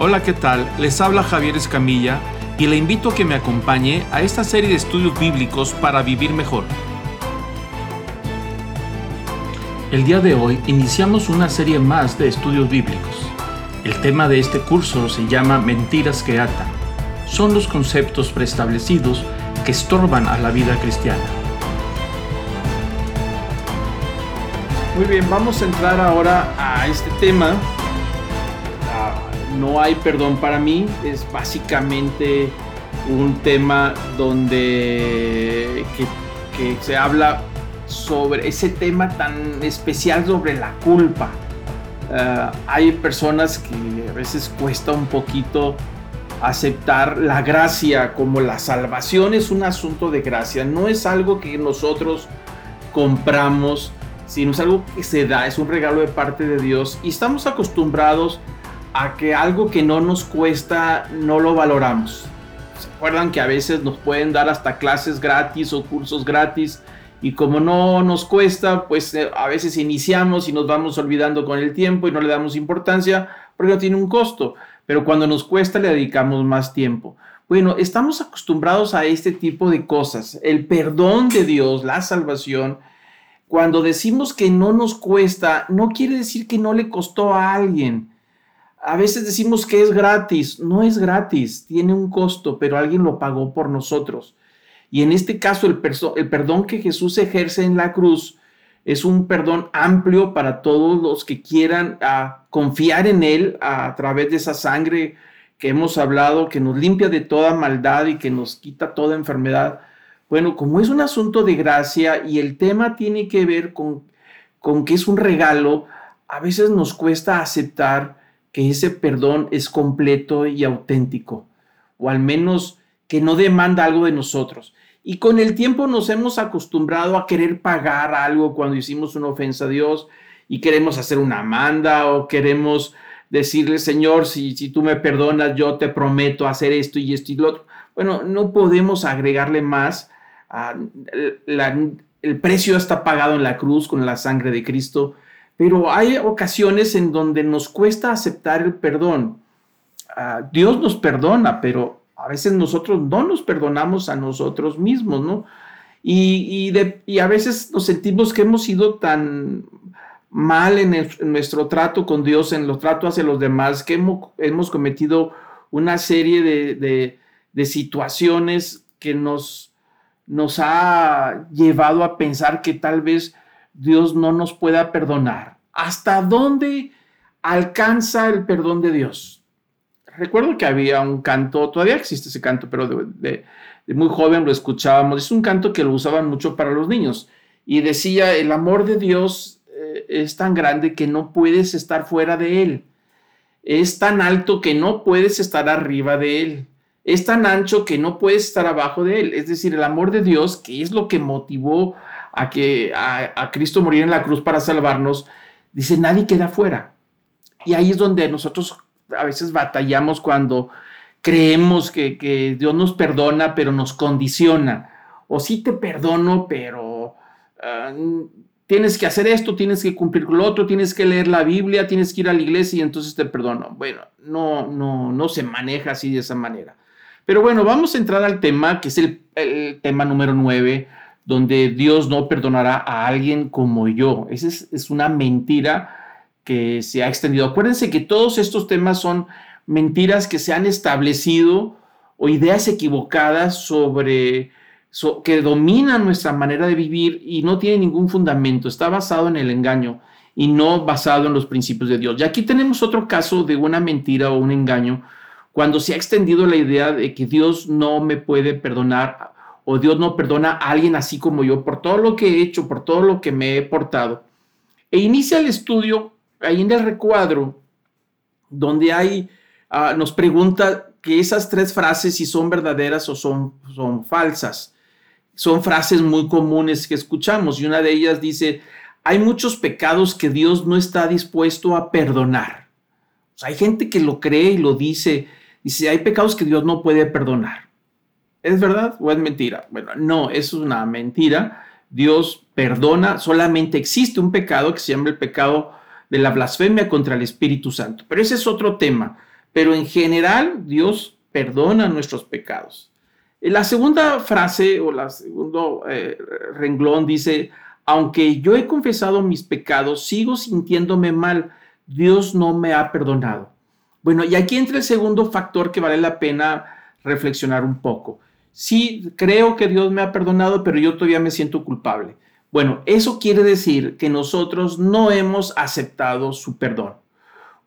Hola, ¿qué tal? Les habla Javier Escamilla y le invito a que me acompañe a esta serie de estudios bíblicos para vivir mejor. El día de hoy iniciamos una serie más de estudios bíblicos. El tema de este curso se llama Mentiras que atan. Son los conceptos preestablecidos que estorban a la vida cristiana. Muy bien, vamos a entrar ahora a este tema no hay perdón para mí. Es básicamente un tema donde que, se habla sobre ese tema tan especial sobre la culpa. Ah, hay personas que a veces cuesta un poquito aceptar la gracia como la salvación es un asunto de gracia, no es algo que nosotros compramos, sino es algo que se da, es un regalo de parte de Dios. Y estamos acostumbrados a que algo que no nos cuesta no lo valoramos. ¿Se acuerdan que a veces nos pueden dar hasta clases gratis o cursos gratis? Y como no nos cuesta, pues eh, a veces iniciamos y nos vamos olvidando con el tiempo y no le damos importancia porque no tiene un costo. Pero cuando nos cuesta le dedicamos más tiempo. Bueno, estamos acostumbrados a este tipo de cosas. El perdón de Dios, la salvación. Cuando decimos que no nos cuesta, no quiere decir que no le costó a alguien a veces decimos que es gratis, no es gratis, tiene un costo, pero alguien lo pagó por nosotros. Y en este caso el, el perdón que Jesús ejerce en la cruz es un perdón amplio para todos los que quieran ah, confiar en Él a través de esa sangre que hemos hablado, que nos limpia de toda maldad y que nos quita toda enfermedad. Bueno, como es un asunto de gracia y el tema tiene que ver con, con que es un regalo, a veces nos cuesta aceptar que ese perdón es completo y auténtico, o al menos que no demanda algo de nosotros. Y con el tiempo nos hemos acostumbrado a querer pagar algo cuando hicimos una ofensa a Dios y queremos hacer una manda o queremos decirle, Señor, si, si tú me perdonas, yo te prometo hacer esto y esto y lo otro. Bueno, no podemos agregarle más. el precio está pagado en la cruz con la sangre de Cristo pero hay ocasiones en donde nos cuesta aceptar el perdón. Ah, Dios nos perdona, pero a veces nosotros no nos perdonamos a nosotros mismos, ¿no? Y, a veces nos sentimos que hemos sido tan mal en, nuestro trato con Dios, en los tratos hacia los demás, que hemos, cometido una serie de, situaciones que nos, nos ha llevado a pensar que tal vez Dios no nos pueda perdonar. ¿Hasta dónde alcanza el perdón de Dios? Recuerdo que había un canto, todavía existe ese canto, pero de, muy joven lo escuchábamos. Es un canto que lo usaban mucho para los niños y decía, el amor de Dios eh, es tan grande que no puedes estar fuera de él. Es tan alto que no puedes estar arriba de él. Es tan ancho que no puedes estar abajo de él. Es decir, el amor de Dios, que es lo que motivó a que a, Cristo muriera en la cruz para salvarnos, dice, nadie queda fuera. Y ahí es donde nosotros a veces batallamos cuando creemos que, Dios nos perdona, pero nos condiciona. O sí te perdono, pero ah, tienes que hacer esto, tienes que cumplir con lo otro, tienes que leer la Biblia, tienes que ir a la iglesia y entonces te perdono. Bueno, no, no, no se maneja así de esa manera. Pero bueno, vamos a entrar al tema, que es el, el tema número nueve, donde Dios no perdonará a alguien como yo. Esa es, una mentira que se ha extendido. Acuérdense que todos estos temas son mentiras que se han establecido o ideas equivocadas sobre que dominan nuestra manera de vivir y no tiene ningún fundamento. Está basado en el engaño y no basado en los principios de Dios. Y aquí tenemos otro caso de una mentira o un engaño cuando se ha extendido la idea de que Dios no me puede perdonar o Dios no perdona a alguien así como yo por todo lo que he hecho, por todo lo que me he portado. E inicia el estudio ahí en el recuadro, donde hay, ah, nos pregunta que esas tres frases si son verdaderas o son, falsas. Son frases muy comunes que escuchamos y una de ellas dice, hay muchos pecados que Dios no está dispuesto a perdonar. hay gente que lo cree y lo dice, dice, hay pecados que Dios no puede perdonar. ¿Es verdad o es mentira? Bueno, no, es una mentira. Dios perdona, solamente existe un pecado que se llama el pecado de la blasfemia contra el Espíritu Santo. Pero ese es otro tema. pero en general Dios perdona nuestros pecados. La segunda frase o la segundo eh, renglón dice, aunque yo he confesado mis pecados, sigo sintiéndome mal, Dios no me ha perdonado. Bueno, y aquí entra el segundo factor que vale la pena reflexionar un poco. Sí, creo que Dios me ha perdonado, pero yo todavía me siento culpable. Bueno, eso quiere decir que nosotros no hemos aceptado su perdón.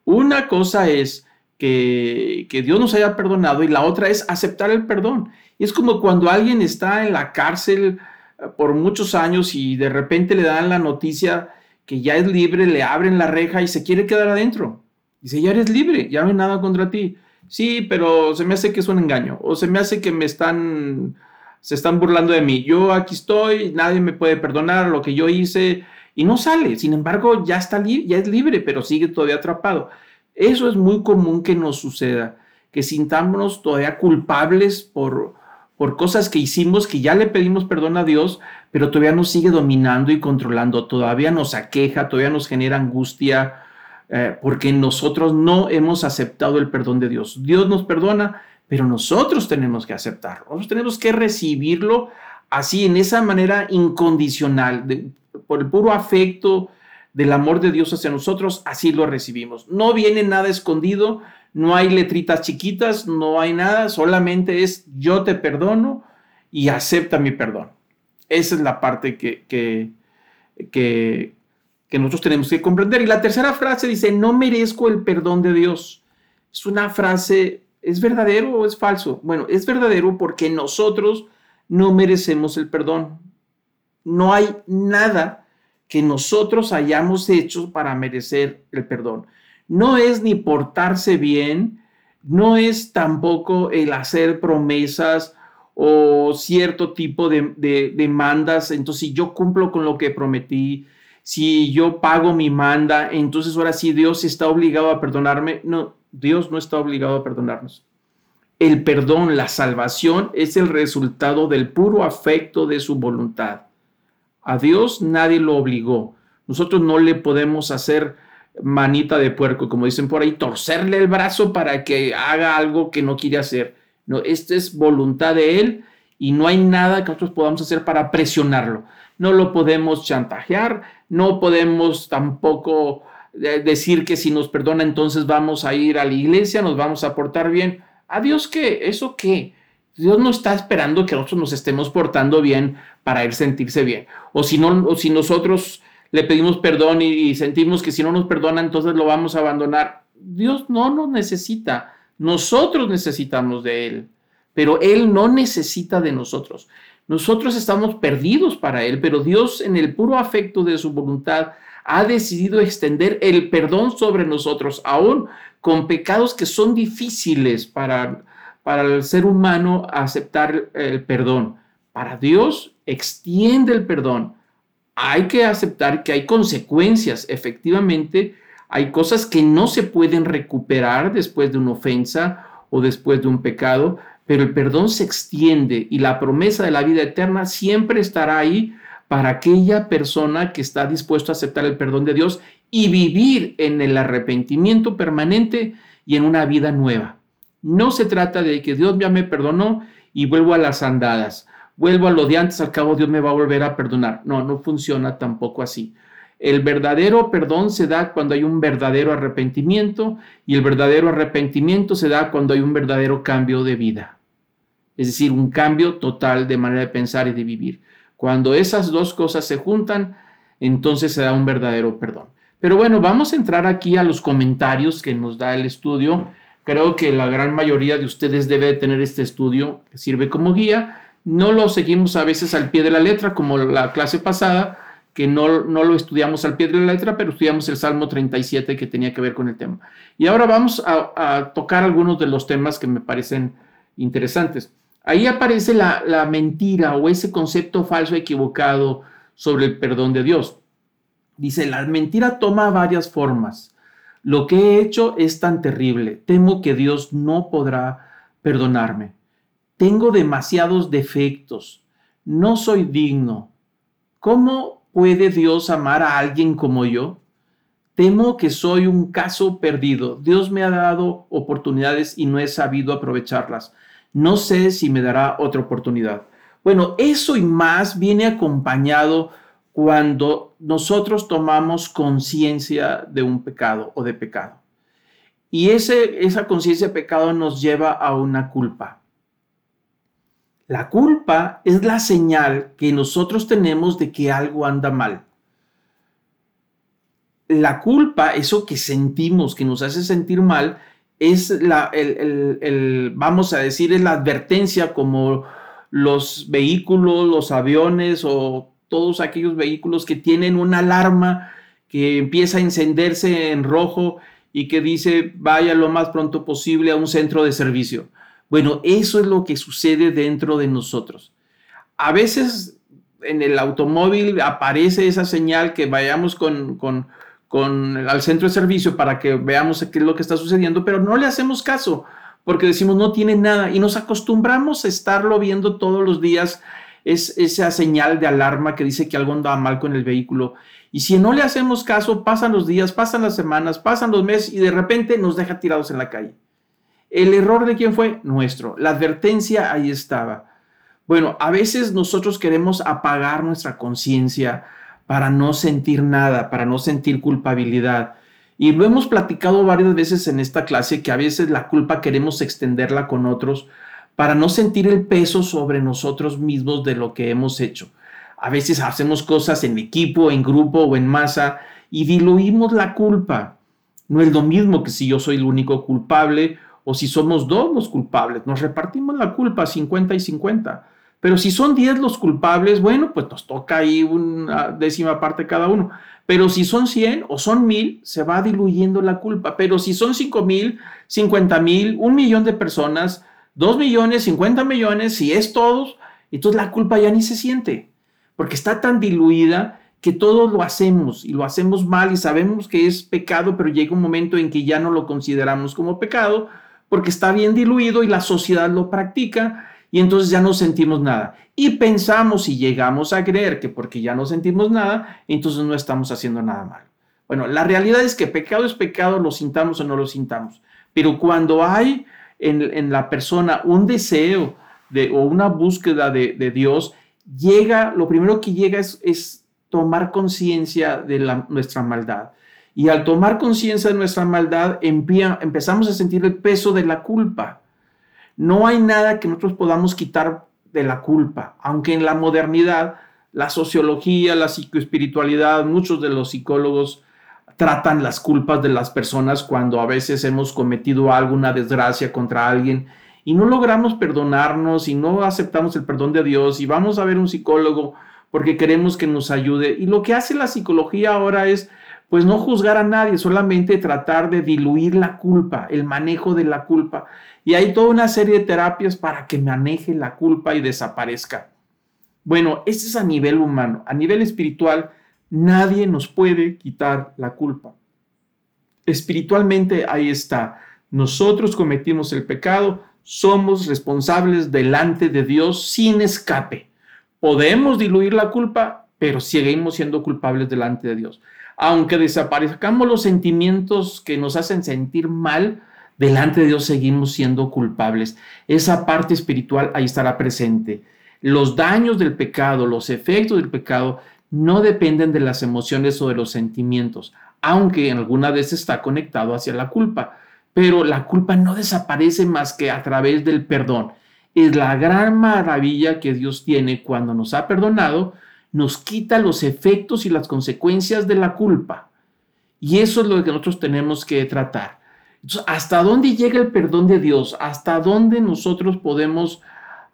Una cosa es que, que, Dios nos haya perdonado y la otra es aceptar el perdón. Es como cuando alguien está en la cárcel eh, por muchos años y de repente le dan la noticia que ya es libre, le abren la reja y se quiere quedar adentro. Dice, ya eres libre, ya no hay nada contra ti. Sí, pero se me hace que es un engaño o se me hace que me están, se están burlando de mí. Yo aquí estoy, nadie me puede perdonar lo que yo hice y no sale. Sin embargo, ya está ya es libre, pero sigue todavía atrapado. Eso es muy común que nos suceda, que sintámonos todavía culpables por, por cosas que hicimos, que ya le pedimos perdón a Dios, pero todavía nos sigue dominando y controlando, todavía nos aqueja, todavía nos genera angustia, eh, porque nosotros no hemos aceptado el perdón de Dios. Dios nos perdona, pero nosotros tenemos que aceptarlo, nosotros tenemos que recibirlo así, en esa manera incondicional, por el puro afecto del amor de Dios hacia nosotros, así lo recibimos. No viene nada escondido, no hay letritas chiquitas, no hay nada, solamente es yo te perdono y acepta mi perdón. Esa es la parte que, que, que, que nosotros tenemos que comprender. Y la tercera frase dice, no merezco el perdón de Dios. Es una frase, ¿es verdadero o es falso? Bueno, es verdadero porque nosotros no merecemos el perdón. No hay nada que nosotros hayamos hecho para merecer el perdón. No es ni portarse bien, no es tampoco el hacer promesas o cierto tipo de, demandas. Entonces, si yo cumplo con lo que prometí, si yo pago mi manda, entonces ahora sí Dios está obligado a perdonarme. No, Dios no está obligado a perdonarnos. El perdón, la salvación es el resultado del puro afecto de su voluntad. A Dios nadie lo obligó. Nosotros no le podemos hacer manita de puerco, como dicen por ahí, torcerle el brazo para que haga algo que no quiere hacer. No, esta es voluntad de Él y no hay nada que nosotros podamos hacer para presionarlo. No lo podemos chantajear, no podemos tampoco eh, decir que si nos perdona entonces vamos a ir a la iglesia, nos vamos a portar bien. ¿A Dios qué? ¿Eso qué? Dios no está esperando que nosotros nos estemos portando bien para él sentirse bien. O si, no, o si nosotros le pedimos perdón y, y sentimos que si no nos perdona entonces lo vamos a abandonar. Dios no nos necesita. Nosotros necesitamos de Él, pero Él no necesita de nosotros. Nosotros estamos perdidos para Él, pero Dios en el puro afecto de su voluntad ha decidido extender el perdón sobre nosotros, aún con pecados que son difíciles para, para el ser humano aceptar el perdón. Para Dios extiende el perdón. Hay que aceptar que hay consecuencias, efectivamente, hay cosas que no se pueden recuperar después de una ofensa o después de un pecado, pero el perdón se extiende y la promesa de la vida eterna siempre estará ahí para aquella persona que está dispuesto a aceptar el perdón de Dios y vivir en el arrepentimiento permanente y en una vida nueva. No se trata de que Dios ya me perdonó y vuelvo a las andadas, vuelvo a lo de antes, al cabo Dios me va a volver a perdonar. No, no funciona tampoco así. El verdadero perdón se da cuando hay un verdadero arrepentimiento y el verdadero arrepentimiento se da cuando hay un verdadero cambio de vida. Es decir, un cambio total de manera de pensar y de vivir. Cuando esas dos cosas se juntan, entonces se da un verdadero perdón. Pero bueno, vamos a entrar aquí a los comentarios que nos da el estudio. Creo que la gran mayoría de ustedes debe tener este estudio que sirve como guía. No lo seguimos a veces al pie de la letra como la clase pasada, que no, no, lo estudiamos al pie de la letra, pero estudiamos el Salmo 37 que tenía que ver con el tema. Y ahora vamos a, tocar algunos de los temas que me parecen interesantes. Ahí aparece la, la, mentira o ese concepto falso equivocado sobre el perdón de Dios. Dice, la mentira toma varias formas. Lo que he hecho es tan terrible. Temo que Dios no podrá perdonarme. Tengo demasiados defectos. No soy digno. ¿Cómo puede Dios amar a alguien como yo? Temo que soy un caso perdido. Dios me ha dado oportunidades y no he sabido aprovecharlas. No sé si me dará otra oportunidad. Bueno, eso y más viene acompañado cuando nosotros tomamos conciencia de un pecado o de pecado. Y ese, esa conciencia de pecado nos lleva a una culpa. La culpa es la señal que nosotros tenemos de que algo anda mal. La culpa, eso que sentimos, que nos hace sentir mal, es la, el, vamos a decir, es la advertencia como los vehículos, los aviones o todos aquellos vehículos que tienen una alarma que empieza a encenderse en rojo y que dice vaya lo más pronto posible a un centro de servicio. Bueno, eso es lo que sucede dentro de nosotros. A veces en el automóvil aparece esa señal que vayamos con, al centro de servicio para que veamos qué es lo que está sucediendo, pero no le hacemos caso porque decimos no tiene nada y nos acostumbramos a estarlo viendo todos los días, es esa señal de alarma que dice que algo anda mal con el vehículo. Y si no le hacemos caso, pasan los días, pasan las semanas, pasan los meses y de repente nos deja tirados en la calle. ¿El error de quién fue? Nuestro. La advertencia ahí estaba. Bueno, a veces nosotros queremos apagar nuestra conciencia para no sentir nada, para no sentir culpabilidad. Y lo hemos platicado varias veces en esta clase que a veces la culpa queremos extenderla con otros para no sentir el peso sobre nosotros mismos de lo que hemos hecho. A veces hacemos cosas en equipo, en grupo o en masa y diluimos la culpa. No es lo mismo que si yo soy el único culpable o si somos dos los culpables, nos repartimos la culpa 50 y 50. Pero si son 10 los culpables, bueno, pues nos toca ahí una décima parte cada uno. Pero si son 100 o son 1000, se va diluyendo la culpa. Pero si son 5 mil, 50 mil, un millón de personas, 2 millones, 50 millones, si es todos, entonces la culpa ya ni se siente. Porque está tan diluida que todos lo hacemos y lo hacemos mal y sabemos que es pecado, pero llega un momento en que ya no lo consideramos como pecado porque está bien diluido y la sociedad lo practica y entonces ya no sentimos nada. Y pensamos y llegamos a creer que porque ya no sentimos nada, entonces no estamos haciendo nada mal. Bueno, la realidad es que pecado es pecado, lo sintamos o no lo sintamos. Pero cuando hay en, la persona un deseo de, o una búsqueda de, Dios, llega, lo primero que llega es, es tomar conciencia de la, nuestra maldad. Y al tomar conciencia de nuestra maldad, empezamos a sentir el peso de la culpa. No hay nada que nosotros podamos quitar de la culpa, aunque en la modernidad, la sociología, la psicoespiritualidad, muchos de los psicólogos tratan las culpas de las personas cuando a veces hemos cometido alguna desgracia contra alguien y no logramos perdonarnos y no aceptamos el perdón de Dios y vamos a ver un psicólogo porque queremos que nos ayude. Y lo que hace la psicología ahora es pues no juzgar a nadie, solamente tratar de diluir la culpa, el manejo de la culpa. Y hay toda una serie de terapias para que maneje la culpa y desaparezca. Bueno, este es a nivel humano. A nivel espiritual, nadie nos puede quitar la culpa. Espiritualmente ahí está. Nosotros cometimos el pecado, somos responsables delante de Dios sin escape. Podemos diluir la culpa, pero seguimos siendo culpables delante de Dios aunque desaparezcamos los sentimientos que nos hacen sentir mal, delante de Dios seguimos siendo culpables. Esa parte espiritual ahí estará presente. Los daños del pecado, los efectos del pecado, no dependen de las emociones o de los sentimientos, aunque en alguna vez está conectado hacia la culpa. Pero la culpa no desaparece más que a través del perdón. Es la gran maravilla que Dios tiene cuando nos ha perdonado, nos quita los efectos y las consecuencias de la culpa. Y eso es lo que nosotros tenemos que tratar. Entonces, ¿hasta dónde llega el perdón de Dios? ¿Hasta dónde nosotros podemos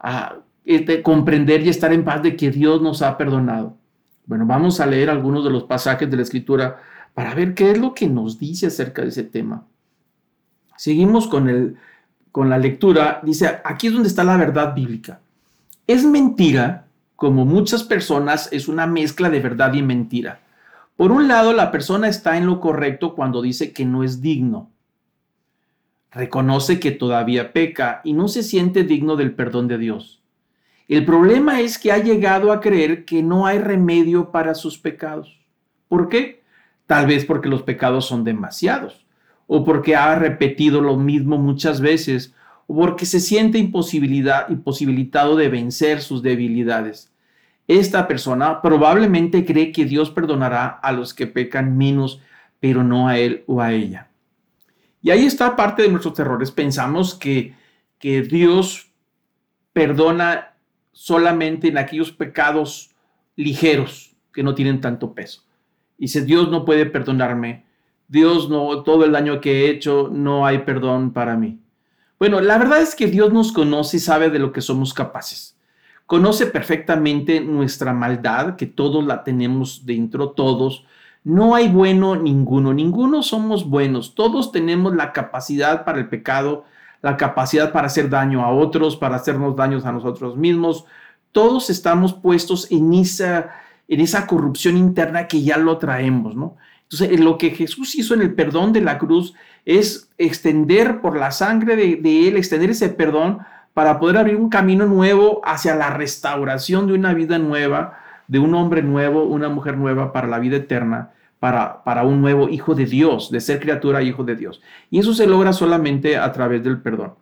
ah, este, comprender y estar en paz de que Dios nos ha perdonado? Bueno, vamos a leer algunos de los pasajes de la Escritura para ver qué es lo que nos dice acerca de ese tema. Seguimos con, el, con la lectura. Dice, aquí es donde está la verdad bíblica. Es mentira como muchas personas, es una mezcla de verdad y mentira. Por un lado, la persona está en lo correcto cuando dice que no es digno. Reconoce que todavía peca y no se siente digno del perdón de Dios. El problema es que ha llegado a creer que no hay remedio para sus pecados. ¿Por qué? tal vez porque los pecados son demasiados, o porque ha repetido lo mismo muchas veces, o porque se siente imposibilidad, imposibilitado de vencer sus debilidades. Esta persona probablemente cree que Dios perdonará a los que pecan menos, pero no a él o a ella. Y ahí está parte de nuestros errores. Pensamos que, que Dios perdona solamente en aquellos pecados ligeros que no tienen tanto peso. Y dice, Dios no puede perdonarme. Dios no, todo el daño que he hecho, no hay perdón para mí. Bueno, la verdad es que Dios nos conoce y sabe de lo que somos capaces. Conoce perfectamente nuestra maldad, que todos la tenemos dentro, todos. No hay bueno ninguno, ninguno somos buenos. Todos tenemos la capacidad para el pecado, la capacidad para hacer daño a otros, para hacernos daños a nosotros mismos. Todos estamos puestos en esa, en esa corrupción interna que ya lo traemos, ¿no? Entonces, lo que Jesús hizo en el perdón de la cruz es extender por la sangre de, de Él, extender ese perdón para poder abrir un camino nuevo hacia la restauración de una vida nueva, de un hombre nuevo, una mujer nueva para la vida eterna para, para un nuevo hijo de Dios, de ser criatura hijo de Dios. Y eso se logra solamente a través del perdón.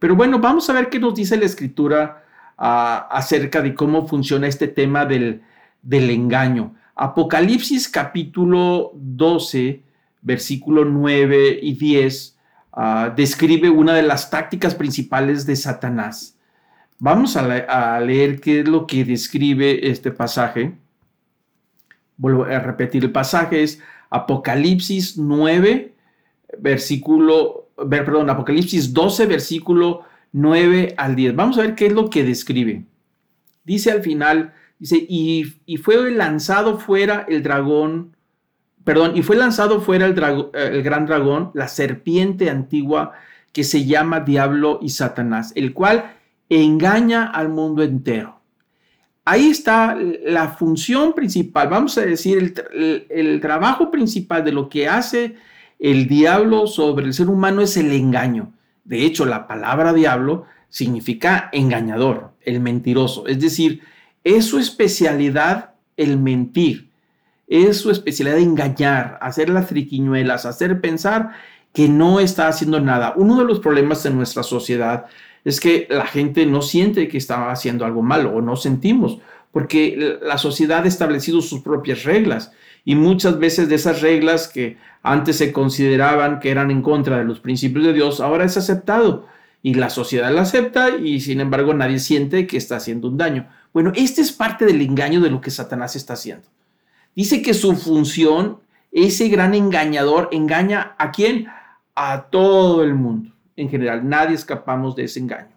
Pero bueno, vamos a ver qué nos dice la escritura ah, acerca de cómo funciona este tema del, del engaño. Apocalipsis capítulo 12, versículo 9 y 10, ah, describe una de las tácticas principales de Satanás. Vamos a, leer qué es lo que describe este pasaje vuelvo a repetir el pasaje, es Apocalipsis 9, versículo, perdón, Apocalipsis 12, versículo 9 al 10. Vamos a ver qué es lo que describe. Dice al final, dice, y, fue lanzado fuera el dragón, perdón, y fue lanzado fuera el, el gran dragón, la serpiente antigua que se llama Diablo y Satanás, el cual engaña al mundo entero ahí está la función principal, vamos a decir, el, trabajo principal de lo que hace el diablo sobre el ser humano es el engaño. De hecho, la palabra diablo significa engañador, el mentiroso. Es decir, es su especialidad el mentir, es su especialidad engañar, hacer las triquiñuelas, hacer pensar que no está haciendo nada. Uno de los problemas en nuestra sociedad es que la gente no siente que está haciendo algo malo o no sentimos, porque la sociedad ha establecido sus propias reglas y muchas veces de esas reglas que antes se consideraban que eran en contra de los principios de Dios, ahora es aceptado y la sociedad la acepta y sin embargo nadie siente que está haciendo un daño. Bueno, este es parte del engaño de lo que Satanás está haciendo. Dice que su función, ese gran engañador, engaña a quién? A todo el mundo en general. Nadie escapamos de ese engaño.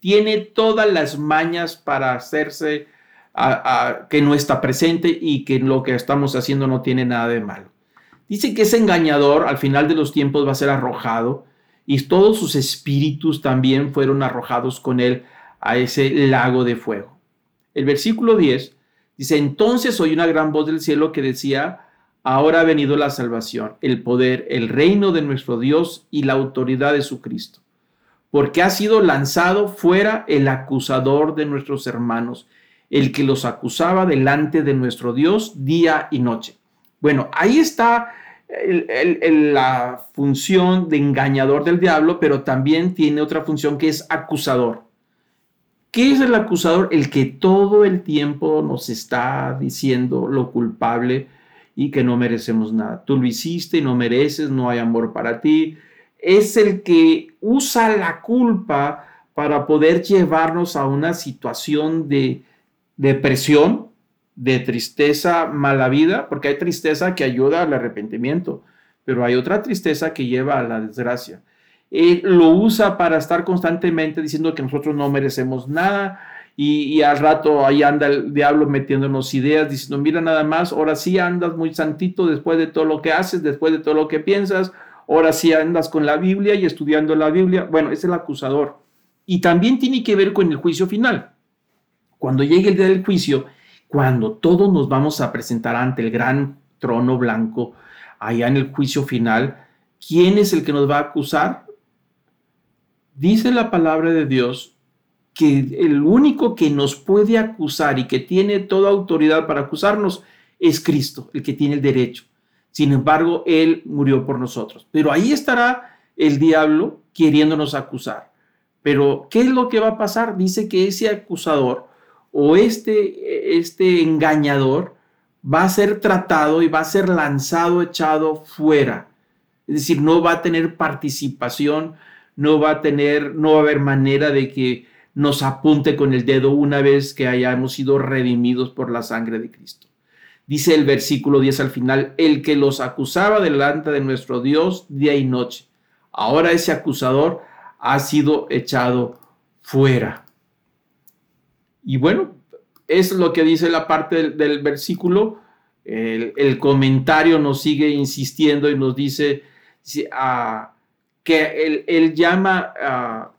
Tiene todas las mañas para hacerse a, que no está presente y que lo que estamos haciendo no tiene nada de malo. Dice que ese engañador al final de los tiempos va a ser arrojado y todos sus espíritus también fueron arrojados con él a ese lago de fuego. El versículo 10 dice, entonces oí una gran voz del cielo que decía, Ahora ha venido la salvación, el poder, el reino de nuestro Dios y la autoridad de su Cristo, porque ha sido lanzado fuera el acusador de nuestros hermanos, el que los acusaba delante de nuestro Dios día y noche. Bueno, ahí está la función de engañador del diablo, pero también tiene otra función que es acusador. ¿Qué es el acusador? El que todo el tiempo nos está diciendo lo culpable y que no merecemos nada. Tú lo hiciste y no mereces, no hay amor para ti. Es el que usa la culpa para poder llevarnos a una situación de depresión, de tristeza, mala vida, porque hay tristeza que ayuda al arrepentimiento, pero hay otra tristeza que lleva a la desgracia. Él lo usa para estar constantemente diciendo que nosotros no merecemos nada, y, al rato ahí anda el diablo metiéndonos ideas, diciendo, mira nada más, ahora sí andas muy santito después de todo lo que haces, después de todo lo que piensas, ahora sí andas con la Biblia y estudiando la Biblia. Bueno, es el acusador. Y también tiene que ver con el juicio final. Cuando llegue el día del juicio, cuando todos nos vamos a presentar ante el gran trono blanco, allá en el juicio final, ¿quién es el que nos va a acusar? Dice la palabra de Dios que el único que nos puede acusar y que tiene toda autoridad para acusarnos es Cristo, el que tiene el derecho. Sin embargo, Él murió por nosotros. Pero ahí estará el diablo queriéndonos acusar. Pero, ¿qué es lo que va a pasar? Dice que ese acusador o este, este engañador va a ser tratado y va a ser lanzado, echado fuera. Es decir, no va a tener participación, no va a tener, no va a haber manera de que nos apunte con el dedo una vez que hayamos sido redimidos por la sangre de Cristo. Dice el versículo 10 al final, el que los acusaba delante de nuestro Dios día y noche. Ahora ese acusador ha sido echado fuera. Y bueno, es lo que dice la parte del, versículo. El, comentario nos sigue insistiendo y nos dice, que él, llama a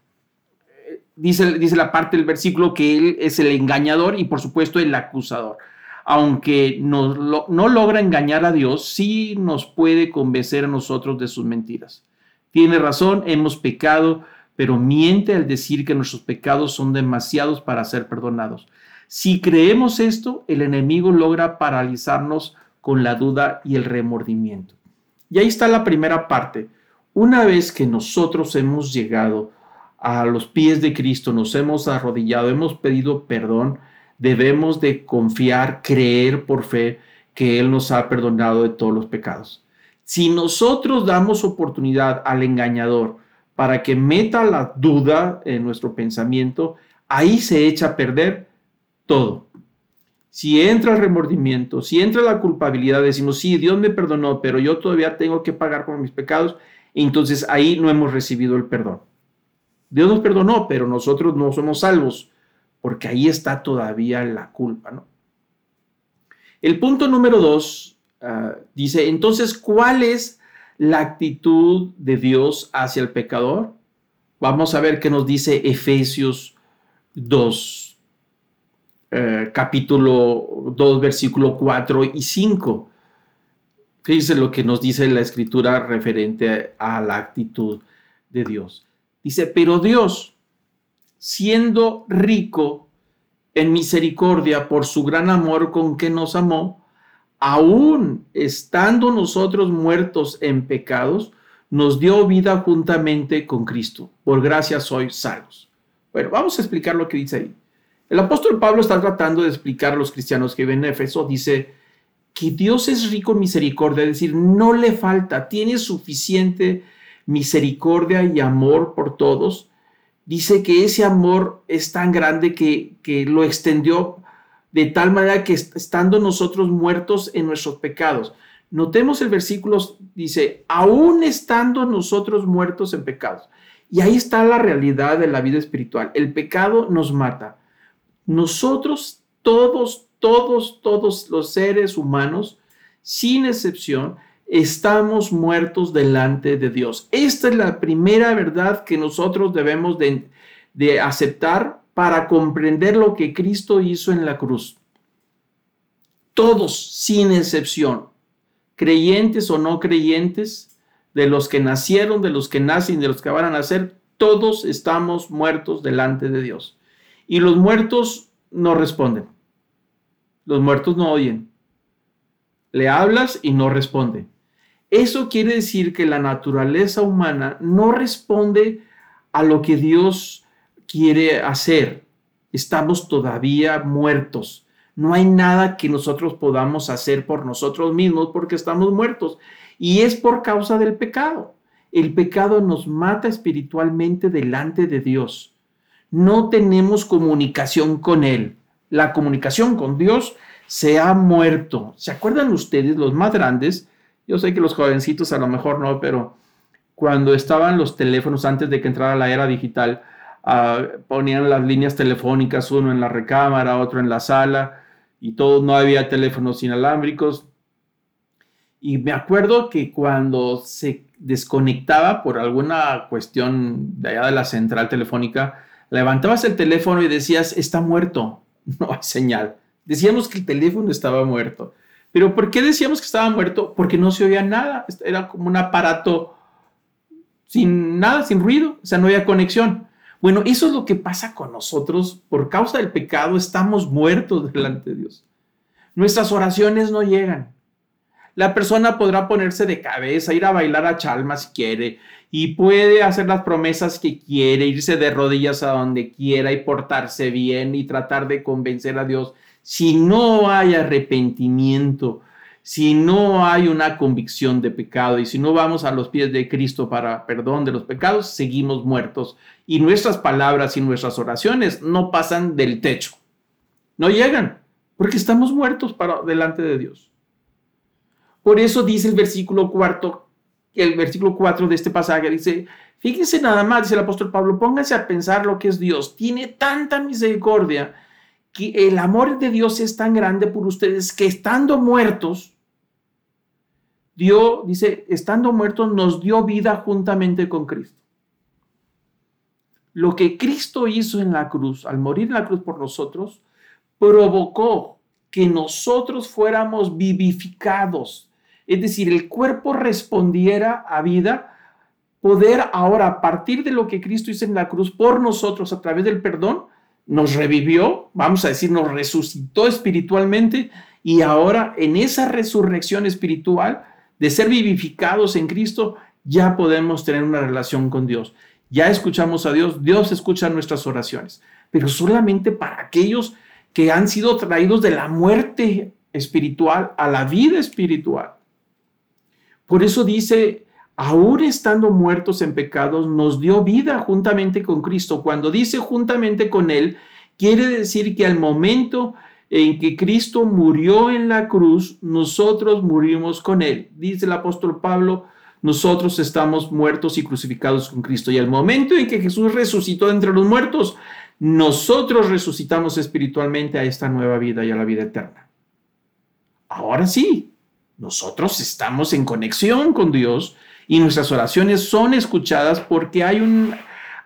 dice, dice la parte del versículo que él es el engañador y por supuesto el acusador. Aunque no logra engañar a Dios, sí nos puede convencer a nosotros de sus mentiras. Tiene razón, hemos pecado, pero miente al decir que nuestros pecados son demasiados para ser perdonados. Si creemos esto, el enemigo logra paralizarnos con la duda y el remordimiento. Y ahí está la primera parte. Una vez que nosotros hemos llegado a los pies de Cristo, nos hemos arrodillado, hemos pedido perdón, debemos de confiar, creer por fe que Él nos ha perdonado de todos los pecados. Si nosotros damos oportunidad al engañador para que meta la duda en nuestro pensamiento, ahí se echa a perder todo. Si entra el remordimiento, si entra la culpabilidad, decimos, sí, Dios me perdonó, pero yo todavía tengo que pagar por mis pecados, entonces ahí no hemos recibido el perdón. Dios nos perdonó, pero nosotros no somos salvos, porque ahí está todavía la culpa, ¿no? El punto número dos ah, dice, entonces, ¿cuál es la actitud de Dios hacia el pecador? Vamos a ver qué nos dice Efesios 2, eh, capítulo 2, versículo 4 y 5. Fíjense lo que nos dice la escritura referente a la actitud de Dios. Dice, pero Dios, siendo rico en misericordia por su gran amor con que nos amó, aún estando nosotros muertos en pecados, nos dio vida juntamente con Cristo. Por gracia sois salvos. Bueno, vamos a explicar lo que dice ahí. El apóstol Pablo está tratando de explicar a los cristianos que ven en Éfeso, dice que Dios es rico en misericordia, es decir, no le falta, tiene suficiente misericordia y amor por todos, dice que ese amor es tan grande que, que lo extendió de tal manera que estando nosotros muertos en nuestros pecados. Notemos el versículo, dice, aún estando nosotros muertos en pecados. Y ahí está la realidad de la vida espiritual. El pecado nos mata. Nosotros, todos, todos, todos los seres humanos, sin excepción, estamos muertos delante de Dios. Esta es la primera verdad que nosotros debemos de, aceptar para comprender lo que Cristo hizo en la cruz. Todos, sin excepción, creyentes o no creyentes, de los que nacieron, de los que nacen, de los que van a nacer, todos estamos muertos delante de Dios. Y los muertos no responden. Los muertos no oyen. Le hablas y no responde. Eso quiere decir que la naturaleza humana no responde a lo que Dios quiere hacer. Estamos todavía muertos. No hay nada que nosotros podamos hacer por nosotros mismos porque estamos muertos. Y es por causa del pecado. El pecado nos mata espiritualmente delante de Dios. No tenemos comunicación con Él. La comunicación con Dios se ha muerto. ¿Se acuerdan ustedes, los más grandes? Yo sé que los jovencitos a lo mejor no, pero cuando estaban los teléfonos antes de que entrara la era digital, ah, ponían las líneas telefónicas, uno en la recámara, otro en la sala, y todo, no había teléfonos inalámbricos. Y me acuerdo que cuando se desconectaba por alguna cuestión de allá de la central telefónica, levantabas el teléfono y decías, está muerto, no hay señal. Decíamos que el teléfono estaba muerto. Pero ¿por qué decíamos que estaba muerto? Porque no se oía nada. Era como un aparato sin nada, sin ruido. O sea, no había conexión. Bueno, eso es lo que pasa con nosotros. Por causa del pecado estamos muertos delante de Dios. Nuestras oraciones no llegan. La persona podrá ponerse de cabeza, ir a bailar a chalma si quiere, y puede hacer las promesas que quiere, irse de rodillas a donde quiera y portarse bien y tratar de convencer a Dios. Si no hay arrepentimiento, si no hay una convicción de pecado y si no vamos a los pies de Cristo para perdón de los pecados, seguimos muertos y nuestras palabras y nuestras oraciones no pasan del techo, no llegan, porque estamos muertos para delante de Dios. Por eso dice el versículo cuarto, el versículo 4 de este pasaje, dice, fíjense nada más, dice el apóstol Pablo, pónganse a pensar lo que es Dios, tiene tanta misericordia que el amor de Dios es tan grande por ustedes que estando muertos, dio, dice, estando muertos, nos dio vida juntamente con Cristo. Lo que Cristo hizo en la cruz, al morir en la cruz por nosotros, provocó que nosotros fuéramos vivificados. Es decir, el cuerpo respondiera a vida, poder ahora, a partir de lo que Cristo hizo en la cruz por nosotros a través del perdón, nos revivió, vamos a decir, nos resucitó espiritualmente y ahora en esa resurrección espiritual de ser vivificados en Cristo, ya podemos tener una relación con Dios. Ya escuchamos a Dios, Dios escucha nuestras oraciones, pero solamente para aquellos que han sido traídos de la muerte espiritual a la vida espiritual. Por eso dice, aún estando muertos en pecados, nos dio vida juntamente con Cristo. Cuando dice juntamente con Él, quiere decir que al momento en que Cristo murió en la cruz, nosotros murimos con Él. Dice el apóstol Pablo, nosotros estamos muertos y crucificados con Cristo. Y al momento en que Jesús resucitó entre los muertos, nosotros resucitamos espiritualmente a esta nueva vida y a la vida eterna. Ahora sí, nosotros estamos en conexión con Dios y nuestras oraciones son escuchadas porque hay un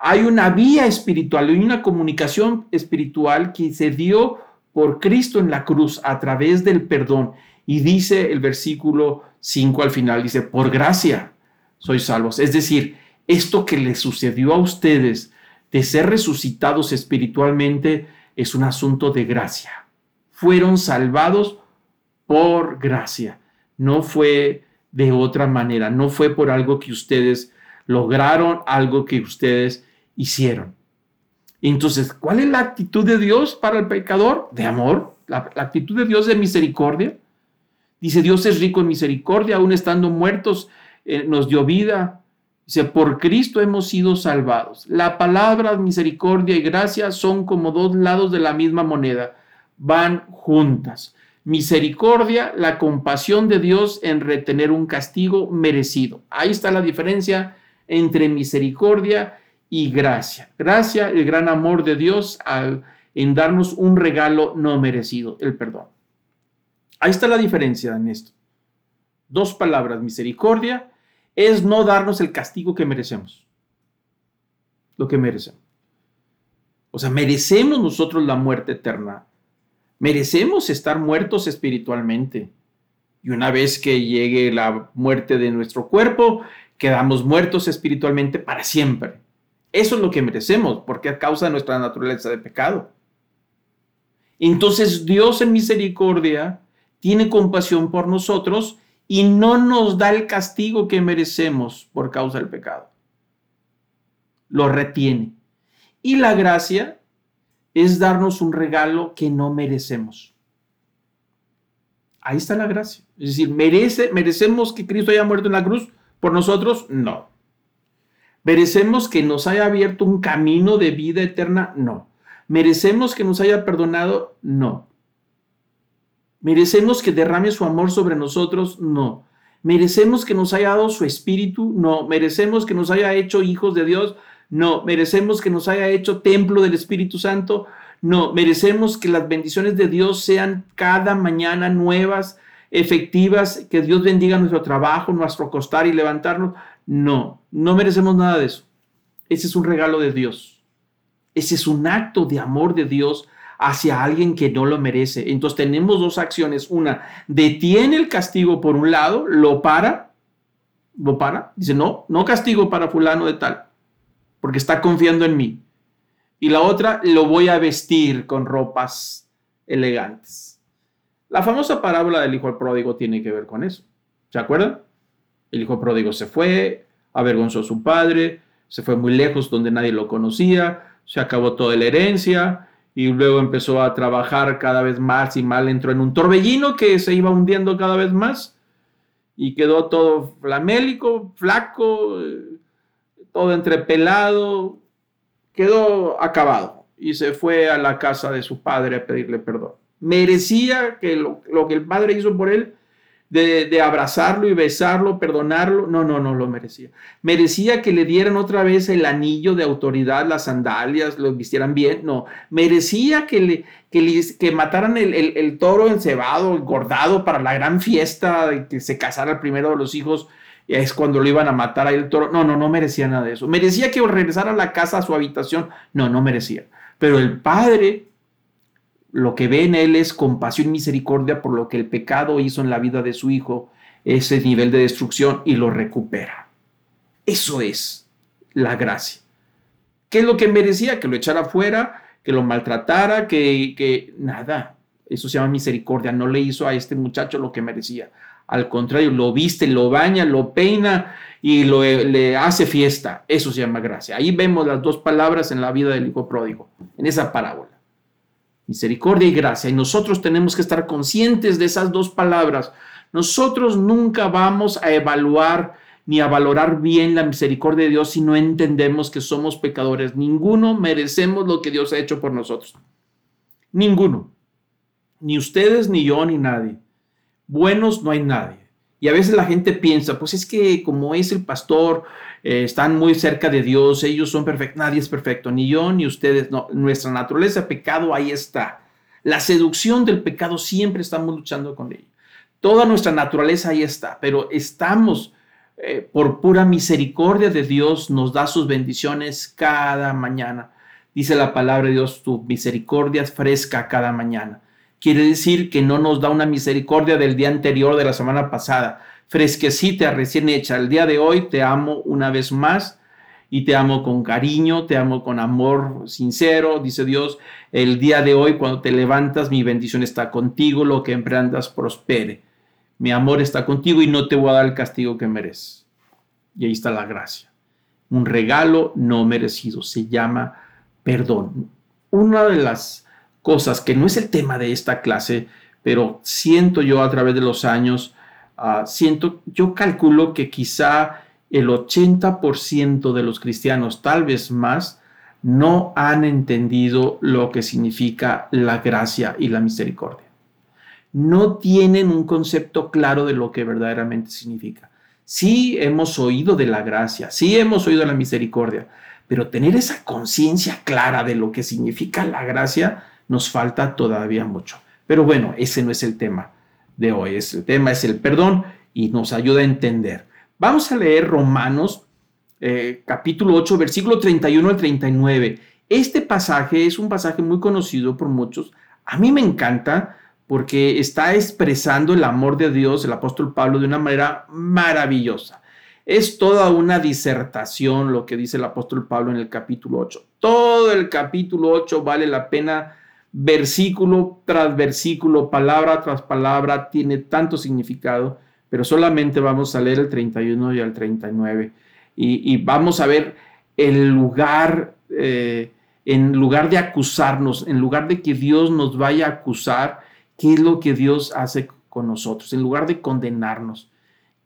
hay una vía espiritual, hay una comunicación espiritual que se dio por Cristo en la cruz a través del perdón. Y dice el versículo 5 al final, dice, por gracia sois salvos. Es decir, esto que le sucedió a ustedes de ser resucitados espiritualmente es un asunto de gracia. Fueron salvados por gracia. No fue de otra manera, no fue por algo que ustedes lograron, algo que ustedes hicieron. Entonces, ¿cuál es la actitud de Dios para el pecador? De amor. La, actitud de Dios de misericordia. Dice, Dios es rico en misericordia, aún estando muertos, eh, nos dio vida. Dice, por Cristo hemos sido salvados. La palabra misericordia y gracia son como dos lados de la misma moneda. Van juntas. Misericordia, la compasión de Dios en retener un castigo merecido. Ahí está la diferencia entre misericordia y gracia. Gracia, el gran amor de Dios en darnos un regalo no merecido, el perdón. Ahí está la diferencia en esto. Dos palabras, misericordia es no darnos el castigo que merecemos. Lo que merecemos. O sea, merecemos nosotros la muerte eterna. Merecemos estar muertos espiritualmente. Y una vez que llegue la muerte de nuestro cuerpo, quedamos muertos espiritualmente para siempre. Eso es lo que merecemos, porque a causa de nuestra naturaleza de pecado. Entonces Dios en misericordia tiene compasión por nosotros y no nos da el castigo que merecemos por causa del pecado. Lo retiene. Y la gracia es darnos un regalo que no merecemos. Ahí está la gracia. Es decir, ¿merece, ¿merecemos que Cristo haya muerto en la cruz por nosotros? No. ¿Merecemos que nos haya abierto un camino de vida eterna? No. ¿Merecemos que nos haya perdonado? No. ¿Merecemos que derrame su amor sobre nosotros? No. ¿Merecemos que nos haya dado su espíritu? No. ¿Merecemos que nos haya hecho hijos de Dios? No. ¿Merecemos que nos haya hecho templo del Espíritu Santo? No. ¿Merecemos que las bendiciones de Dios sean cada mañana nuevas, efectivas, que Dios bendiga nuestro trabajo, nuestro acostar y levantarnos? No, no merecemos nada de eso. Ese es un regalo de Dios. Ese es un acto de amor de Dios hacia alguien que no lo merece. Entonces tenemos dos acciones. Una, detiene el castigo por un lado, lo para, lo para, dice, no, no castigo para fulano de tal, porque está confiando en mí. Y la otra, lo voy a vestir con ropas elegantes. La famosa parábola del hijo pródigo tiene que ver con eso. ¿Se acuerdan? El hijo pródigo se fue, avergonzó a su padre, se fue muy lejos donde nadie lo conocía, se acabó toda la herencia y luego empezó a trabajar cada vez más y mal, entró en un torbellino que se iba hundiendo cada vez más y quedó todo flamélico, flaco, todo entrepelado, quedó acabado y se fue a la casa de su padre a pedirle perdón. Merecía que lo, que el padre hizo por él, de, abrazarlo y besarlo, perdonarlo. No, no, no lo merecía. Merecía que le dieran otra vez el anillo de autoridad, las sandalias, lo vistieran bien. No, merecía que, le, que, mataran el, el, toro encebado, engordado para la gran fiesta, que se casara el primero de los hijos. Es cuando lo iban a matar a el toro. No, no, no merecía nada de eso. Merecía que regresara a la casa, a su habitación. No, no merecía. Pero el padre lo que ve en él es compasión y misericordia por lo que el pecado hizo en la vida de su hijo, ese nivel de destrucción, y lo recupera. Eso es la gracia. ¿Qué es lo que merecía? Que lo echara fuera, que lo maltratara, que, que nada. Eso se llama misericordia. No le hizo a este muchacho lo que merecía. Al contrario, lo viste, lo baña, lo peina y lo, le hace fiesta. Eso se llama gracia. Ahí vemos las dos palabras en la vida del hijo pródigo, en esa parábola misericordia y gracia. Y nosotros tenemos que estar conscientes de esas dos palabras. Nosotros nunca vamos a evaluar ni a valorar bien la misericordia de Dios si no entendemos que somos pecadores. Ninguno merecemos lo que Dios ha hecho por nosotros. Ninguno. Ni ustedes, ni yo, ni nadie. Buenos no hay nadie. Y a veces la gente piensa, pues es que como es el pastor, eh, están muy cerca de Dios, ellos son perfectos, nadie es perfecto, ni yo ni ustedes, nuestra naturaleza pecado ahí está. La seducción del pecado siempre estamos luchando con ella. Toda nuestra naturaleza ahí está, pero estamos, eh, por pura misericordia de Dios, nos da sus bendiciones cada mañana. Dice la palabra de Dios, tu misericordia es fresca cada mañana quiere decir que no nos da una misericordia del día anterior, de la semana pasada, fresquecita, recién hecha. El día de hoy te amo una vez más y te amo con cariño, te amo con amor sincero, dice Dios. El día de hoy, cuando te levantas, mi bendición está contigo, lo que emprendas prospere. Mi amor está contigo y no te voy a dar el castigo que mereces. Y ahí está la gracia. Un regalo no merecido, se llama perdón. Una de las cosas que no es el tema de esta clase, pero siento yo a través de los años, ah, siento, yo calculo que quizá el 80% de los cristianos, tal vez más, no han entendido lo que significa la gracia y la misericordia. No tienen un concepto claro de lo que verdaderamente significa. Sí hemos oído de la gracia, sí hemos oído de la misericordia, pero tener esa conciencia clara de lo que significa la gracia nos falta todavía mucho. Pero bueno, ese no es el tema de hoy. el tema es el perdón y nos ayuda a entender. Vamos a leer Romanos eh, capítulo 8, versículo 31 al 39. Este pasaje es un pasaje muy conocido por muchos. A mí me encanta porque está expresando el amor de Dios, el apóstol Pablo, de una manera maravillosa. Es toda una disertación lo que dice el apóstol Pablo en el capítulo 8. Todo el capítulo 8 vale la pena versículo tras versículo, palabra tras palabra, tiene tanto significado, pero solamente vamos a leer el 31 y el 39. Y, vamos a ver el lugar, eh, en lugar de acusarnos, en lugar de que Dios nos vaya a acusar, qué es lo que Dios hace con nosotros, en lugar de condenarnos.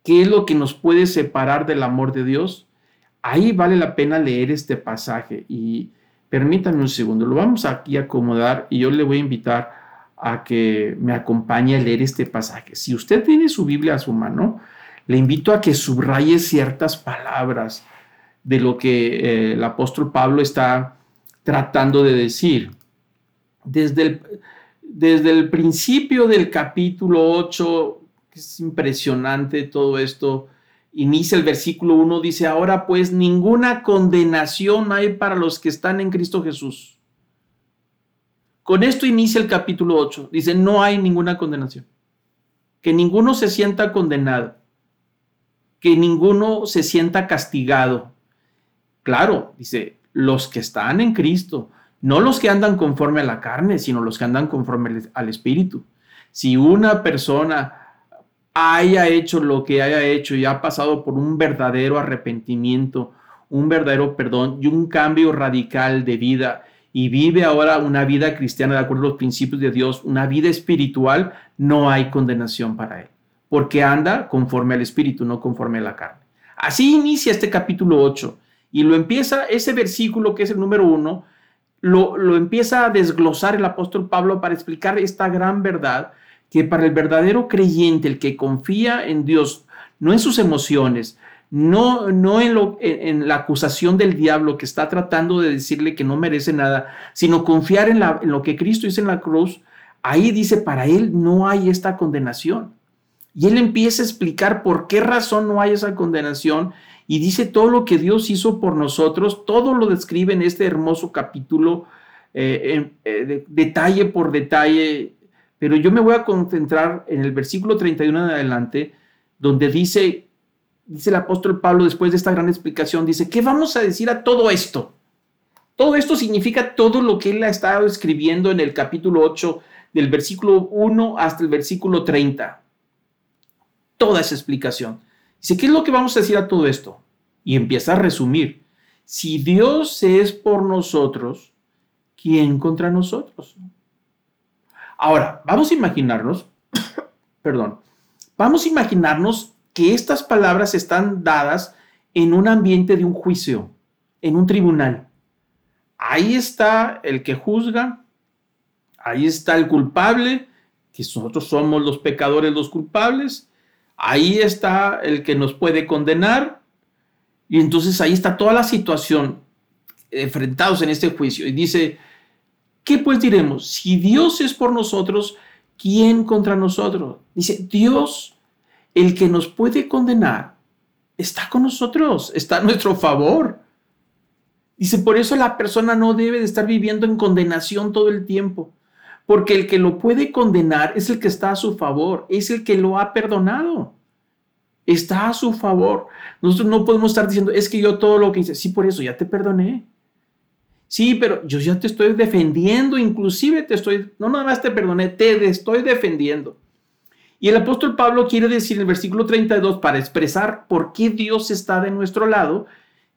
¿Qué es lo que nos puede separar del amor de Dios? Ahí vale la pena leer este pasaje y, Permítanme un segundo, lo vamos aquí a acomodar y yo le voy a invitar a que me acompañe a leer este pasaje. Si usted tiene su Biblia a su mano, le invito a que subraye ciertas palabras de lo que eh, el apóstol Pablo está tratando de decir. Desde el, desde el principio del capítulo 8, es impresionante todo esto, inicia el versículo 1, dice, ahora pues ninguna condenación hay para los que están en Cristo Jesús. Con esto inicia el capítulo 8. Dice, no hay ninguna condenación. Que ninguno se sienta condenado. Que ninguno se sienta castigado. Claro, dice, los que están en Cristo, no los que andan conforme a la carne, sino los que andan conforme al Espíritu. Si una persona haya hecho lo que haya hecho y ha pasado por un verdadero arrepentimiento, un verdadero perdón y un cambio radical de vida y vive ahora una vida cristiana de acuerdo a los principios de Dios, una vida espiritual, no hay condenación para él, porque anda conforme al espíritu, no conforme a la carne. Así inicia este capítulo 8 y lo empieza ese versículo que es el número uno, lo, lo empieza a desglosar el apóstol Pablo para explicar esta gran verdad que para el verdadero creyente, el que confía en Dios, no en sus emociones, no, no en, lo, en, la acusación del diablo que está tratando de decirle que no merece nada, sino confiar en, la, en lo que Cristo hizo en la cruz, ahí dice, para él no hay esta condenación. Y él empieza a explicar por qué razón no hay esa condenación y dice todo lo que Dios hizo por nosotros, todo lo describe en este hermoso capítulo, eh, eh, detalle por detalle, pero yo me voy a concentrar en el versículo 31 en adelante, donde dice, dice el apóstol Pablo después de esta gran explicación, dice, ¿qué vamos a decir a todo esto? Todo esto significa todo lo que él ha estado escribiendo en el capítulo 8, del versículo 1 hasta el versículo 30. Toda esa explicación. Dice, ¿qué es lo que vamos a decir a todo esto? Y empieza a resumir. Si Dios es por nosotros, ¿quién contra nosotros? Ahora, vamos a imaginarnos, perdón, vamos a imaginarnos que estas palabras están dadas en un ambiente de un juicio, en un tribunal. Ahí está el que juzga, ahí está el culpable, que nosotros somos los pecadores los culpables, ahí está el que nos puede condenar, y entonces ahí está toda la situación enfrentados en este juicio. Y dice, ¿Qué pues diremos? Si Dios es por nosotros, ¿quién contra nosotros? Dice, Dios, el que nos puede condenar, está con nosotros, está a nuestro favor. Dice, por eso la persona no debe de estar viviendo en condenación todo el tiempo, porque el que lo puede condenar es el que está a su favor, es el que lo ha perdonado. Está a su favor. Nosotros no podemos estar diciendo, es que yo todo lo que hice, sí, por eso ya te perdoné. Sí, pero yo ya te estoy defendiendo, inclusive te estoy, no nada más te perdoné, te estoy defendiendo. Y el apóstol Pablo quiere decir en el versículo 32, para expresar por qué Dios está de nuestro lado,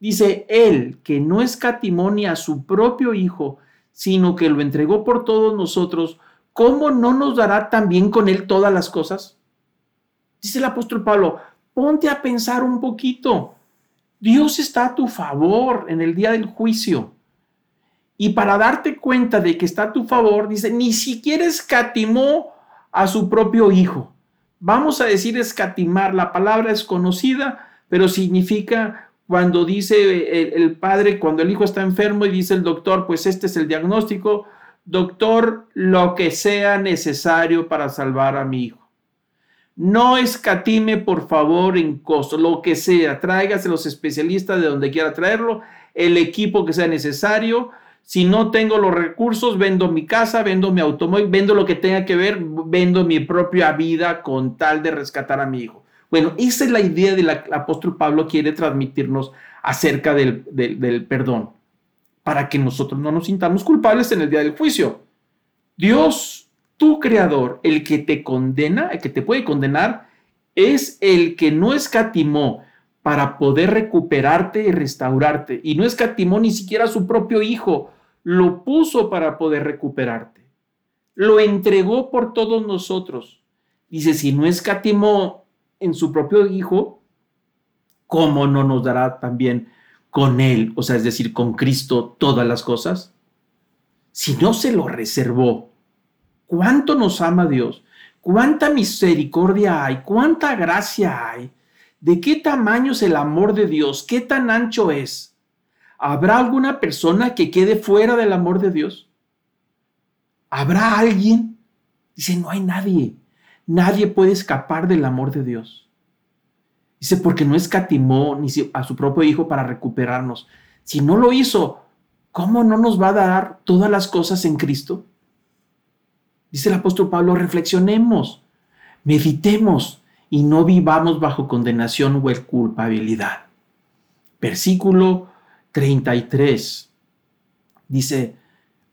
dice, Él que no escatimó ni a su propio Hijo, sino que lo entregó por todos nosotros, ¿cómo no nos dará también con Él todas las cosas? Dice el apóstol Pablo, ponte a pensar un poquito. Dios está a tu favor en el día del juicio. Y para darte cuenta de que está a tu favor, dice, ni siquiera escatimó a su propio hijo. Vamos a decir escatimar, la palabra es conocida, pero significa cuando dice el, padre, cuando el hijo está enfermo y dice el doctor, pues este es el diagnóstico, doctor, lo que sea necesario para salvar a mi hijo. No escatime, por favor, en costo, lo que sea, tráigase los especialistas de donde quiera traerlo, el equipo que sea necesario, si no tengo los recursos, vendo mi casa, vendo mi automóvil, vendo lo que tenga que ver, vendo mi propia vida con tal de rescatar a mi hijo. Bueno, esa es la idea del apóstol Pablo quiere transmitirnos acerca del, del perdón, para que nosotros no nos sintamos culpables en el día del juicio. Dios, tu creador, el que te condena, el que te puede condenar, es el que no escatimó para poder recuperarte y restaurarte. Y no escatimó ni siquiera a su propio hijo, lo puso para poder recuperarte. Lo entregó por todos nosotros. Dice, si no escatimó en su propio Hijo, ¿cómo no nos dará también con Él, o sea, es decir, con Cristo, todas las cosas? Si no se lo reservó, ¿cuánto nos ama Dios? ¿Cuánta misericordia hay? ¿Cuánta gracia hay? ¿De qué tamaño es el amor de Dios? ¿Qué tan ancho es? ¿Habrá alguna persona que quede fuera del amor de Dios? ¿Habrá alguien? Dice, no hay nadie. Nadie puede escapar del amor de Dios. Dice, porque no escatimó ni a su propio Hijo para recuperarnos. Si no lo hizo, ¿cómo no nos va a dar todas las cosas en Cristo? Dice el apóstol Pablo, reflexionemos, meditemos y no vivamos bajo condenación o culpabilidad. Versículo 33. Dice,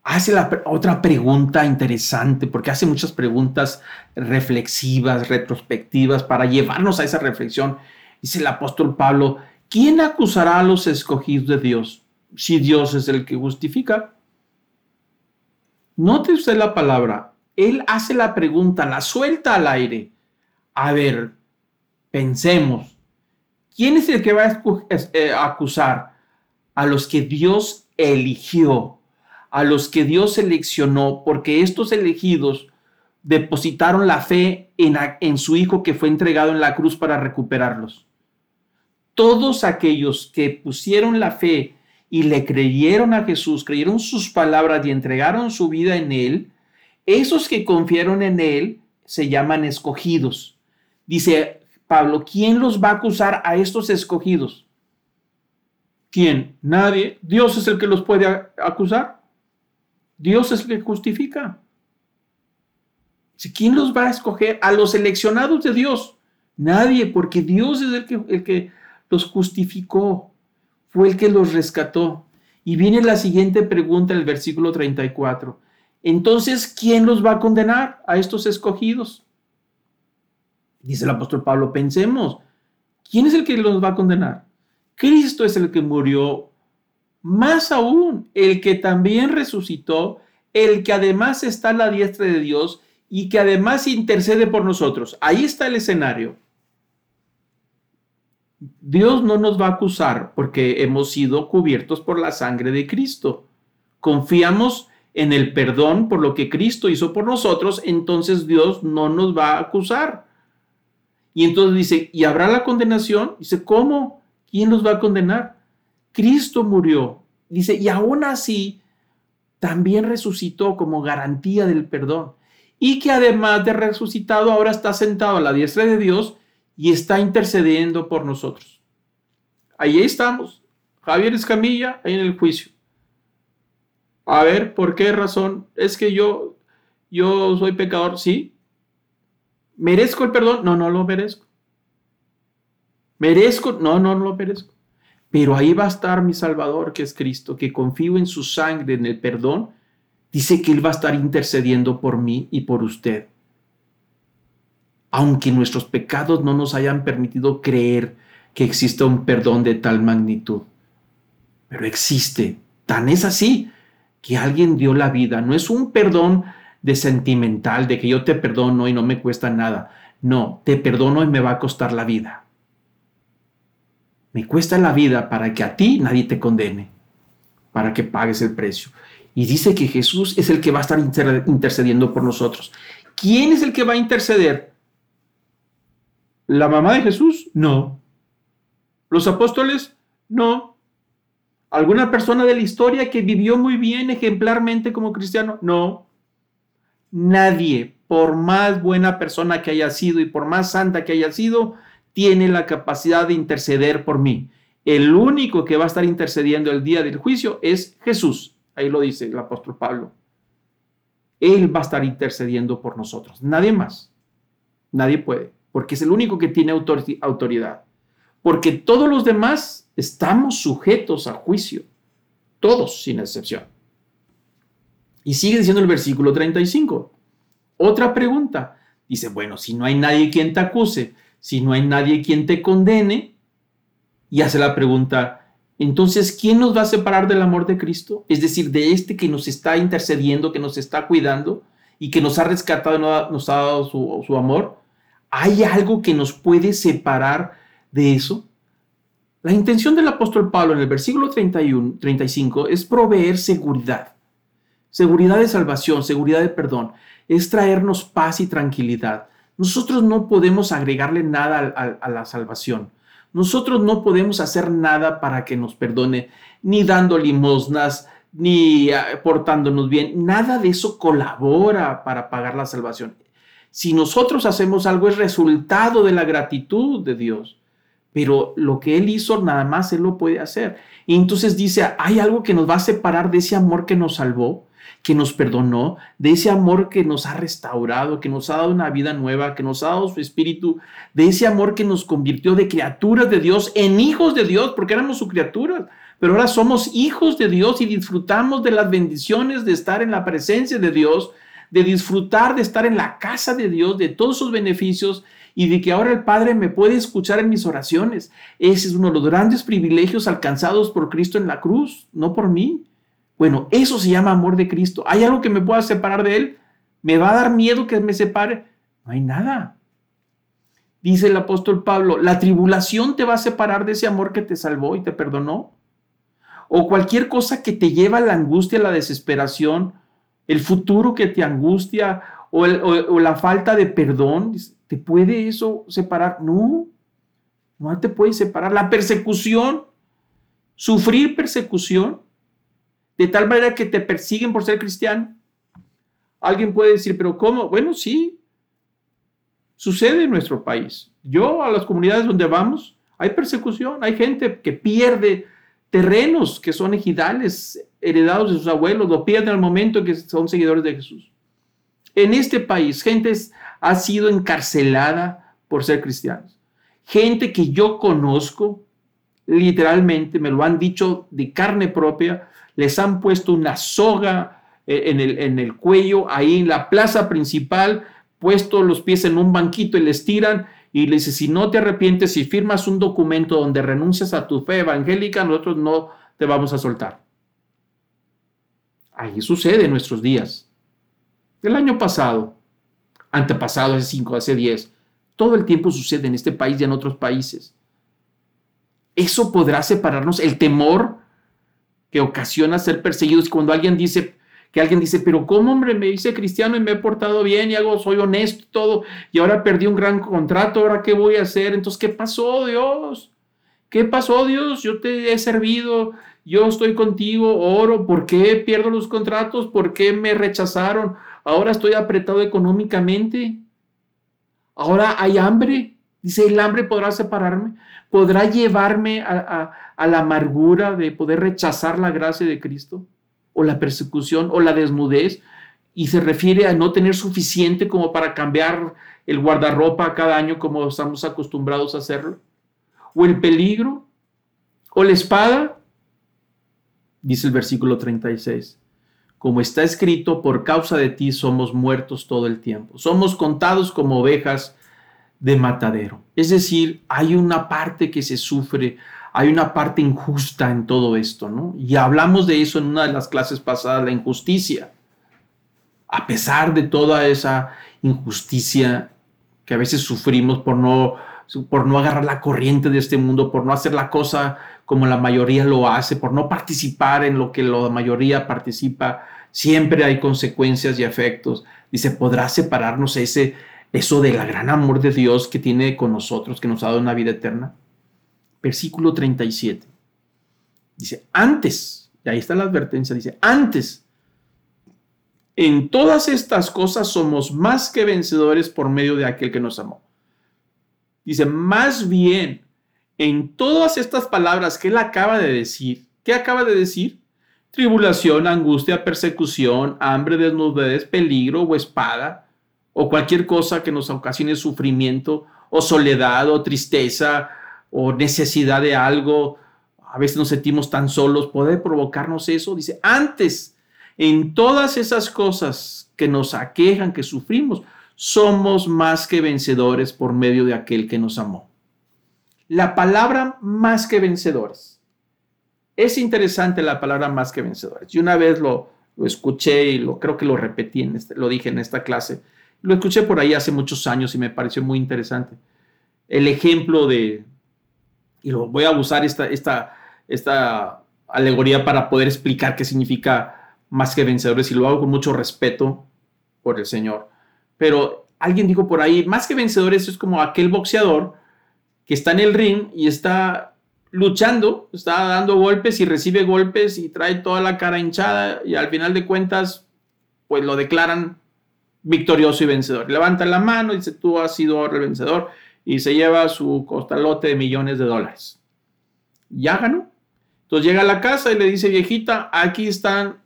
hace la, otra pregunta interesante, porque hace muchas preguntas reflexivas, retrospectivas, para llevarnos a esa reflexión. Dice el apóstol Pablo, ¿quién acusará a los escogidos de Dios si Dios es el que justifica? Note usted la palabra. Él hace la pregunta, la suelta al aire. A ver, pensemos. ¿Quién es el que va a eh, acusar? A los que Dios eligió a los que Dios seleccionó, porque estos elegidos depositaron la fe en, su Hijo que fue entregado en la cruz para recuperarlos. Todos aquellos que pusieron la fe y le creyeron a Jesús, creyeron sus palabras y entregaron su vida en Él, esos que confiaron en Él se llaman escogidos. Dice Pablo, ¿quién los va a acusar a estos escogidos? ¿Quién? Nadie. Dios es el que los puede acusar. Dios es el que justifica. ¿Quién los va a escoger? A los seleccionados de Dios. Nadie, porque Dios es el que, los justificó, fue el que los rescató. Y viene la siguiente pregunta, el versículo 34. Entonces, ¿quién los va a condenar a estos escogidos? Dice el apóstol Pablo, pensemos, ¿quién es el que los va a condenar? Cristo es el que murió más aún, el que también resucitó, el que además está a la diestra de Dios y que además intercede por nosotros. Ahí está el escenario. Dios no nos va a acusar porque hemos sido cubiertos por la sangre de Cristo. Confiamos en el perdón por lo que Cristo hizo por nosotros, entonces Dios no nos va a acusar. Y entonces dice, ¿y habrá la condenación? Dice, ¿cómo? ¿Quién nos va a condenar? Cristo murió. Dice, y aún así también resucitó como garantía del perdón. Y que además de resucitado ahora está sentado a la diestra de Dios y está intercediendo por nosotros. Ahí estamos. Javier Escamilla, ahí en el juicio. A ver, ¿por qué razón? Es que yo, yo soy pecador, sí. ¿Merezco el perdón? No, no lo merezco. ¿Merezco? No, no, no lo merezco. Pero ahí va a estar mi Salvador, que es Cristo, que confío en su sangre, en el perdón. Dice que Él va a estar intercediendo por mí y por usted. Aunque nuestros pecados no nos hayan permitido creer que exista un perdón de tal magnitud. Pero existe. Tan es así que alguien dio la vida. No es un perdón de sentimental, de que yo te perdono y no me cuesta nada. No, te perdono y me va a costar la vida me cuesta la vida para que a ti nadie te condene, para que pagues el precio. Y dice que Jesús es el que va a estar intercediendo por nosotros. ¿Quién es el que va a interceder? ¿La mamá de Jesús? No. ¿Los apóstoles? No. ¿Alguna persona de la historia que vivió muy bien ejemplarmente como cristiano? No. Nadie, por más buena persona que haya sido y por más santa que haya sido, tiene la capacidad de interceder por mí. El único que va a estar intercediendo el día del juicio es Jesús. Ahí lo dice el apóstol Pablo. Él va a estar intercediendo por nosotros. Nadie más. Nadie puede. Porque es el único que tiene autoridad. Porque todos los demás estamos sujetos a juicio. Todos, sin excepción. Y sigue diciendo el versículo 35. Otra pregunta. Dice, bueno, si no hay nadie quien te acuse, si no hay nadie quien te condene, y hace la pregunta, entonces, ¿quién nos va a separar del amor de Cristo? Es decir, de este que nos está intercediendo, que nos está cuidando y que nos ha rescatado, nos ha dado su, amor. ¿Hay algo que nos puede separar de eso? La intención del apóstol Pablo en el versículo 31, 35 es proveer seguridad. Seguridad de salvación, seguridad de perdón. Es traernos paz y tranquilidad. Nosotros no podemos agregarle nada a, la salvación. Nosotros no podemos hacer nada para que nos perdone, ni dando limosnas, ni ah, portándonos bien. Nada de eso colabora para pagar la salvación. Si nosotros hacemos algo es resultado de la gratitud de Dios. Pero lo que Él hizo, nada más Él lo puede hacer. Y entonces dice, hay algo que nos va a separar de ese amor que nos salvó que nos perdonó, de ese amor que nos ha restaurado, que nos ha dado una vida nueva, que nos ha dado su espíritu, de ese amor que nos convirtió de criaturas de Dios en hijos de Dios, porque éramos su criaturas, pero ahora somos hijos de Dios y disfrutamos de las bendiciones de estar en la presencia de Dios, de disfrutar de estar en la casa de Dios, de todos sus beneficios y de que ahora el Padre me puede escuchar en mis oraciones. Ese es uno de los grandes privilegios alcanzados por Cristo en la cruz, no por mí. Bueno, eso se llama amor de Cristo. ¿Hay algo que me pueda separar de Él? ¿Me va a dar miedo que me separe? No hay nada. Dice el apóstol Pablo, la tribulación te va a separar de ese amor que te salvó y te perdonó. O cualquier cosa que te lleva a la angustia, a la desesperación, el futuro que te angustia o, la falta de perdón, ¿te puede eso separar? No, no te puede separar. La persecución, sufrir persecución, de tal manera que te persiguen por ser cristiano. Alguien puede decir, pero ¿cómo? Bueno, sí, Sucede en nuestro país. Yo a las comunidades donde vamos, hay persecución, hay gente que pierde terrenos que son ejidales, heredados de sus abuelos, lo pierden al momento que son seguidores de Jesús. En este país, gente ha sido encarcelada por ser cristianos. Gente que yo conozco, literalmente, me lo han dicho de carne propia, les han puesto una soga eh, en el, en el cuello, ahí en la plaza principal, puesto los pies en un banquito y les tiran y le dice, si no te arrepientes y firmas un documento donde renuncias a tu fe evangélica, nosotros no te vamos a soltar. Ahí sucede en nuestros días. El año pasado, antepasado, hace 5, hace 10, todo el tiempo sucede en este país y en otros países. Eso podrá separarnos, el temor que ocasiona ser perseguidos. Cuando alguien dice, que alguien dice, pero ¿cómo hombre me hice cristiano y me he portado bien y hago, soy honesto todo, y ahora perdí un gran contrato, ahora qué voy a hacer? Entonces, ¿qué pasó Dios? ¿Qué pasó Dios? Yo te he servido, yo estoy contigo, oro, ¿por qué pierdo los contratos? ¿Por qué me rechazaron? Ahora estoy apretado económicamente. Ahora hay hambre. Dice, el hambre podrá separarme, podrá llevarme a, la amargura de poder rechazar la gracia de Cristo o la persecución o la desnudez y se refiere a no tener suficiente como para cambiar el guardarropa cada año como estamos acostumbrados a hacerlo, o el peligro, o la espada, dice el versículo 36. Como está escrito, por causa de ti somos muertos todo el tiempo. Somos contados como ovejas de matadero. Es decir, hay una parte que se sufre, hay una parte injusta en todo esto, ¿no? Y hablamos de eso en una de las clases pasadas, la injusticia. A pesar de toda esa injusticia que a veces sufrimos por no, por no agarrar la corriente de este mundo, por no hacer la cosa como la mayoría lo hace, por no participar en lo que la mayoría participa, siempre hay consecuencias y efectos. Dice, ¿podrá separarnos ese, eso del gran amor de Dios que tiene con nosotros, que nos ha dado una vida eterna? versículo 37. Dice, antes, y ahí está la advertencia, dice, antes, en todas estas cosas somos más que vencedores por medio de aquel que nos amó. Dice, más bien, en todas estas palabras que él acaba de decir, ¿qué acaba de decir? Tribulación, angustia, persecución, hambre, desnudez, peligro o espada, o cualquier cosa que nos ocasione sufrimiento, o soledad, o tristeza, o necesidad de algo, a veces nos sentimos tan solos, puede provocarnos eso. Dice, antes, en todas esas cosas que nos aquejan, que sufrimos, somos más que vencedores por medio de aquel que nos amó. La palabra más que vencedores. Es interesante la palabra más que vencedores. Yo una vez lo, lo escuché y lo creo que lo repetí, en este, lo dije en esta clase. Lo escuché por ahí hace muchos años y me pareció muy interesante. El ejemplo de, y lo voy a usar esta, esta, esta alegoría para poder explicar qué significa más que vencedores y lo hago con mucho respeto por el Señor. Pero alguien dijo por ahí, más que vencedores es como aquel boxeador que está en el ring y está luchando, está dando golpes y recibe golpes y trae toda la cara hinchada y al final de cuentas pues lo declaran victorioso y vencedor. Levanta la mano y dice, tú has sido el vencedor y se lleva su costalote de millones de dólares. Ya ganó. Entonces llega a la casa y le dice, viejita, aquí están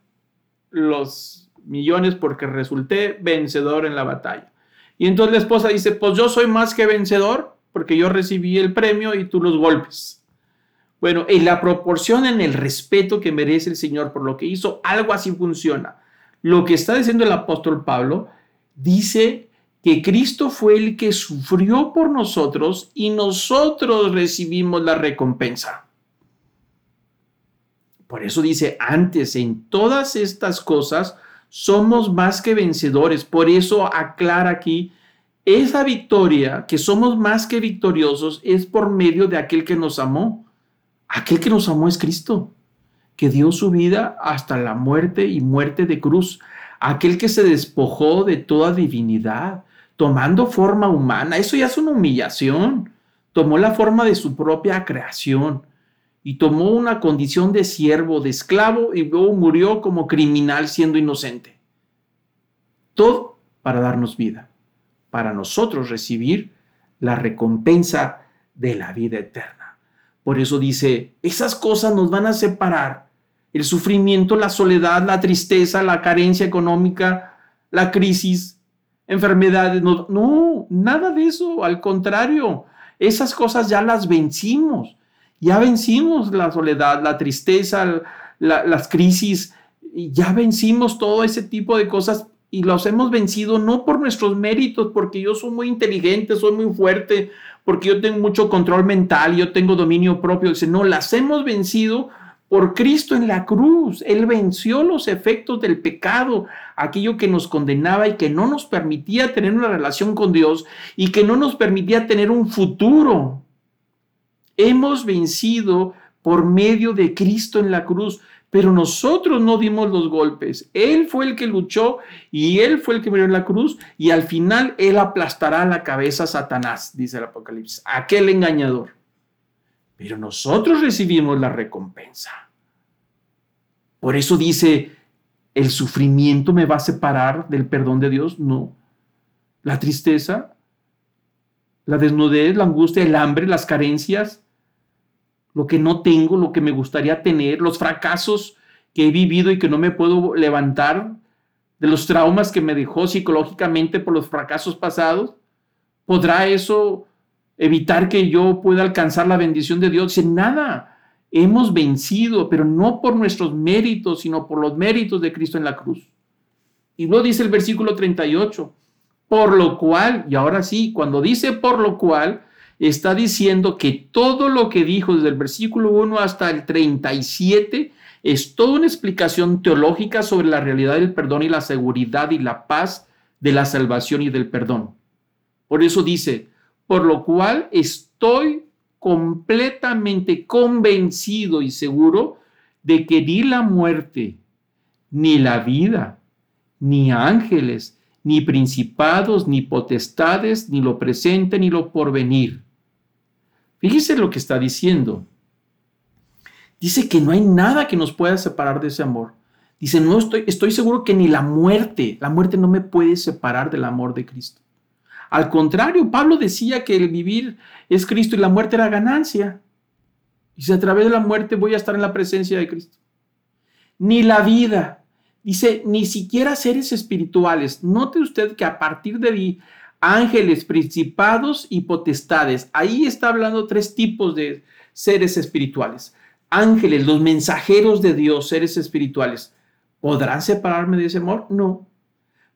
los millones porque resulté vencedor en la batalla. Y entonces la esposa dice, pues yo soy más que vencedor porque yo recibí el premio y tú los golpes. Bueno, en la proporción, en el respeto que merece el Señor por lo que hizo, algo así funciona. Lo que está diciendo el apóstol Pablo dice que Cristo fue el que sufrió por nosotros y nosotros recibimos la recompensa. Por eso dice, antes en todas estas cosas somos más que vencedores. Por eso aclara aquí, esa victoria, que somos más que victoriosos, es por medio de aquel que nos amó. Aquel que nos amó es Cristo, que dio su vida hasta la muerte y muerte de cruz. Aquel que se despojó de toda divinidad, tomando forma humana. Eso ya es una humillación. Tomó la forma de su propia creación y tomó una condición de siervo, de esclavo y luego murió como criminal siendo inocente. Todo para darnos vida, para nosotros recibir la recompensa de la vida eterna. Por eso dice, esas cosas nos van a separar. El sufrimiento, la soledad, la tristeza, la carencia económica, la crisis, enfermedades. No, nada de eso. Al contrario, esas cosas ya las vencimos. Ya vencimos la soledad, la tristeza, las crisis. Ya vencimos todo ese tipo de cosas y los hemos vencido no por nuestros méritos, porque yo soy muy inteligente, soy muy fuerte, porque yo tengo mucho control mental, yo tengo dominio propio. Dice, no, las hemos vencido por Cristo en la cruz. Él venció los efectos del pecado, aquello que nos condenaba y que no nos permitía tener una relación con Dios y que no nos permitía tener un futuro. Hemos vencido por medio de Cristo en la cruz, pero nosotros no dimos los golpes. Él fue el que luchó y él fue el que murió en la cruz y al final él aplastará la cabeza a Satanás, dice el Apocalipsis, aquel engañador pero nosotros recibimos la recompensa. Por eso dice, ¿el sufrimiento me va a separar del perdón de Dios? No. La tristeza, la desnudez, la angustia, el hambre, las carencias, lo que no tengo, lo que me gustaría tener, los fracasos que he vivido y que no me puedo levantar, de los traumas que me dejó psicológicamente por los fracasos pasados, ¿podrá eso evitar que yo pueda alcanzar la bendición de Dios. En nada, hemos vencido, pero no por nuestros méritos, sino por los méritos de Cristo en la cruz. Y luego dice el versículo 38, por lo cual, y ahora sí, cuando dice por lo cual, está diciendo que todo lo que dijo desde el versículo 1 hasta el 37 es toda una explicación teológica sobre la realidad del perdón y la seguridad y la paz de la salvación y del perdón. Por eso dice, por lo cual estoy completamente convencido y seguro de que ni la muerte, ni la vida, ni ángeles, ni principados, ni potestades, ni lo presente, ni lo porvenir. Fíjese lo que está diciendo. Dice que no hay nada que nos pueda separar de ese amor. Dice, no estoy, estoy seguro que ni la muerte, la muerte no me puede separar del amor de Cristo. Al contrario, Pablo decía que el vivir es Cristo y la muerte era ganancia. Y si a través de la muerte voy a estar en la presencia de Cristo. Ni la vida. Dice, ni siquiera seres espirituales. Note usted que a partir de ahí, ángeles, principados y potestades. Ahí está hablando tres tipos de seres espirituales. Ángeles, los mensajeros de Dios, seres espirituales. ¿Podrán separarme de ese amor? No.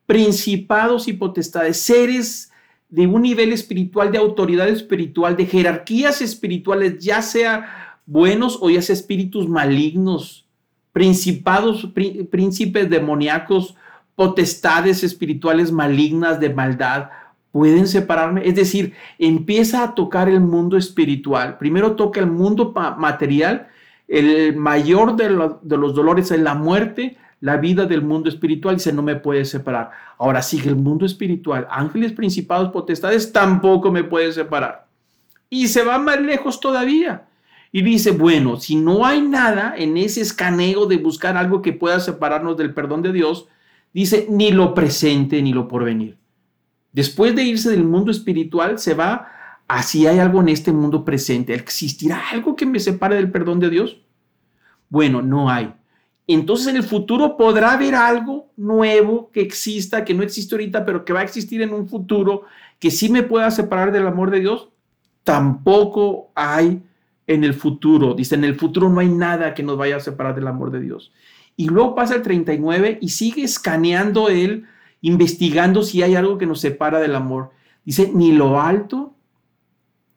Principados y potestades, seres de un nivel espiritual, de autoridad espiritual, de jerarquías espirituales, ya sea buenos o ya sea espíritus malignos, principados, príncipes demoníacos, potestades espirituales malignas de maldad, pueden separarme. Es decir, empieza a tocar el mundo espiritual. Primero toca el mundo material. El mayor de, de los dolores es la muerte la vida del mundo espiritual dice, no me puede separar. Ahora sigue el mundo espiritual, ángeles, principados, potestades, tampoco me puede separar. Y se va más lejos todavía. Y dice, bueno, si no hay nada en ese escaneo de buscar algo que pueda separarnos del perdón de Dios, dice, ni lo presente ni lo porvenir. Después de irse del mundo espiritual, se va a si hay algo en este mundo presente. ¿Existirá algo que me separe del perdón de Dios? Bueno, no hay entonces en el futuro podrá haber algo nuevo que exista, que no existe ahorita, pero que va a existir en un futuro, que sí me pueda separar del amor de Dios. Tampoco hay en el futuro. Dice, en el futuro no hay nada que nos vaya a separar del amor de Dios. Y luego pasa el 39 y sigue escaneando él, investigando si hay algo que nos separa del amor. Dice, ni lo alto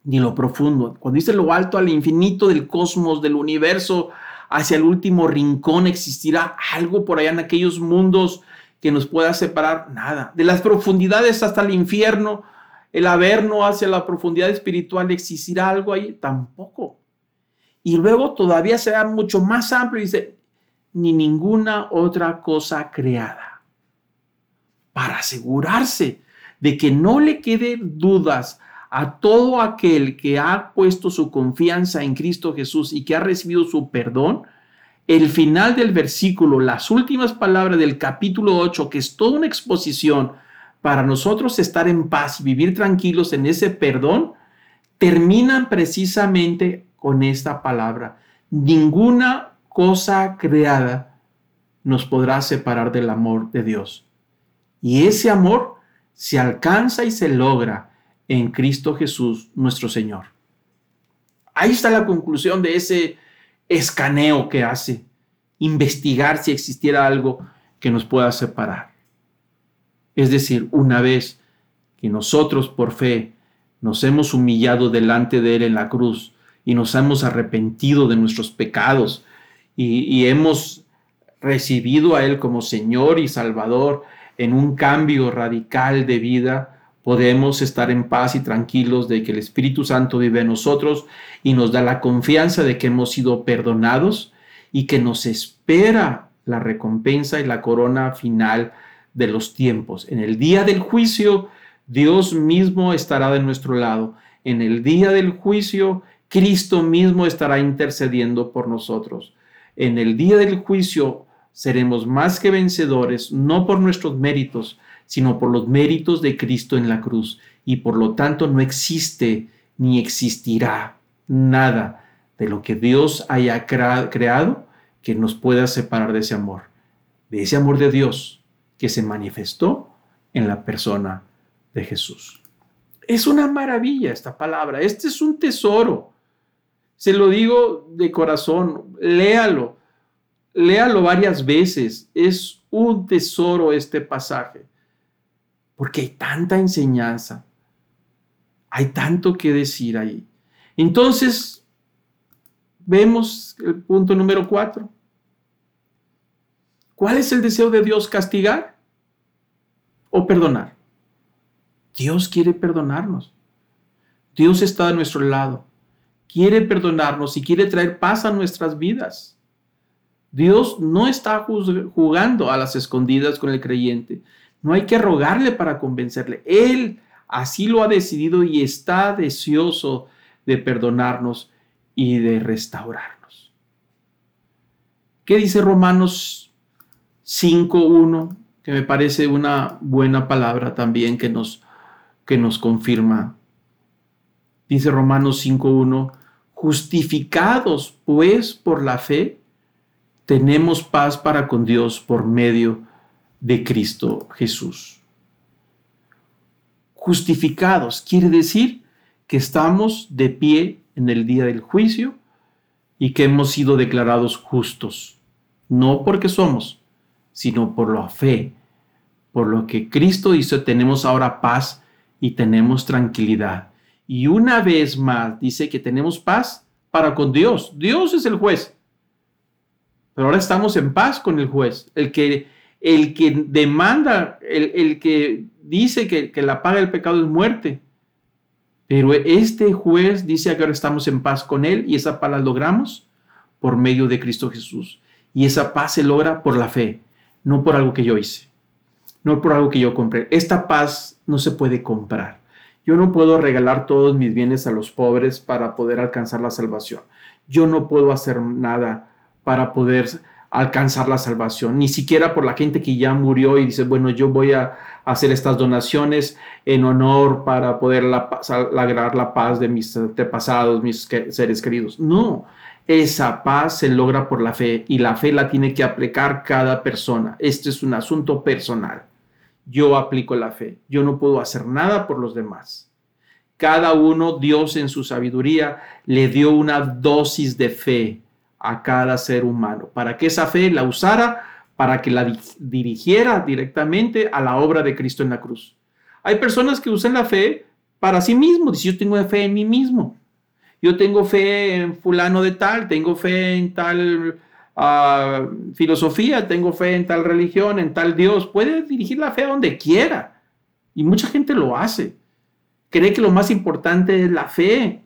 ni lo profundo. Cuando dice lo alto al infinito del cosmos, del universo, hacia el último rincón, existirá algo por allá en aquellos mundos que nos pueda separar. Nada. De las profundidades hasta el infierno, el averno hacia la profundidad espiritual, ¿existirá algo ahí? Tampoco. Y luego todavía será mucho más amplio y dice, ni ninguna otra cosa creada. Para asegurarse de que no le queden dudas a todo aquel que ha puesto su confianza en Cristo Jesús y que ha recibido su perdón, el final del versículo, las últimas palabras del capítulo 8, que es toda una exposición para nosotros estar en paz y vivir tranquilos en ese perdón, terminan precisamente con esta palabra. Ninguna cosa creada nos podrá separar del amor de Dios. Y ese amor se alcanza y se logra en Cristo Jesús nuestro Señor. Ahí está la conclusión de ese escaneo que hace, investigar si existiera algo que nos pueda separar. Es decir, una vez que nosotros por fe nos hemos humillado delante de Él en la cruz y nos hemos arrepentido de nuestros pecados y, hemos recibido a Él como Señor y Salvador en un cambio radical de vida, podemos estar en paz y tranquilos de que el Espíritu Santo vive en nosotros y nos da la confianza de que hemos sido perdonados y que nos espera la recompensa y la corona final de los tiempos. En el día del juicio, Dios mismo estará de nuestro lado. En el día del juicio, Cristo mismo estará intercediendo por nosotros. En el día del juicio seremos más que vencedores, no por nuestros méritos, sino por los méritos de Cristo en la cruz. Y por lo tanto no existe ni existirá nada de lo que Dios haya creado que nos pueda separar de ese amor, de ese amor de Dios que se manifestó en la persona de Jesús. Es una maravilla esta palabra, este es un tesoro. Se lo digo de corazón, léalo, léalo varias veces. Es un tesoro este pasaje, porque hay tanta enseñanza, hay tanto que decir ahí. Entonces, vemos el punto número cuatro. ¿Cuál es el deseo de Dios? ¿Castigar o perdonar? Dios quiere perdonarnos. Dios está a nuestro lado. Quiere perdonarnos y quiere traer paz a nuestras vidas. Dios no está jugando a las escondidas con el creyente. No hay que rogarle para convencerle. Él así lo ha decidido y está deseoso de perdonarnos y de restaurarnos. ¿Qué dice Romanos 5.1, que me parece una buena palabra también que nos, que nos confirma. Dice Romanos 5.1, justificados pues por la fe, tenemos paz para con Dios por medio de Cristo Jesús. Justificados quiere decir que estamos de pie en el día del juicio y que hemos sido declarados justos, no porque somos, sino por la fe. Por lo que Cristo hizo, tenemos ahora paz y tenemos tranquilidad. Y una vez más dice que tenemos paz para con Dios. Dios es el juez. Pero ahora estamos en paz con el juez. El que, el que demanda, el, que dice que, que la paga del pecado es muerte. Pero este juez dice que ahora estamos en paz con él y esa paz la logramos por medio de Cristo Jesús. Y esa paz se logra por la fe no por algo que yo hice, no por algo que yo compré. Esta paz no se puede comprar. Yo no puedo regalar todos mis bienes a los pobres para poder alcanzar la salvación. Yo no puedo hacer nada para poder alcanzar la salvación, ni siquiera por la gente que ya murió y dice, bueno, yo voy a hacer estas donaciones en honor para poder lograr la paz de mis antepasados, mis seres queridos. No, esa paz se logra por la fe y la fe la tiene que aplicar cada persona. Este es un asunto personal. Yo aplico la fe. Yo no puedo hacer nada por los demás. Cada uno, Dios en su sabiduría, le dio una dosis de fe a cada ser humano, para que esa fe la usara, para que la dirigiera directamente a la obra de Cristo en la cruz. Hay personas que usan la fe para sí mismos, dice yo tengo fe en mí mismo, yo tengo fe en fulano de tal, tengo fe en tal ah, filosofía, tengo fe en tal religión, en tal Dios, puede dirigir la fe a donde quiera. Y mucha gente lo hace. Cree que lo más importante es la fe.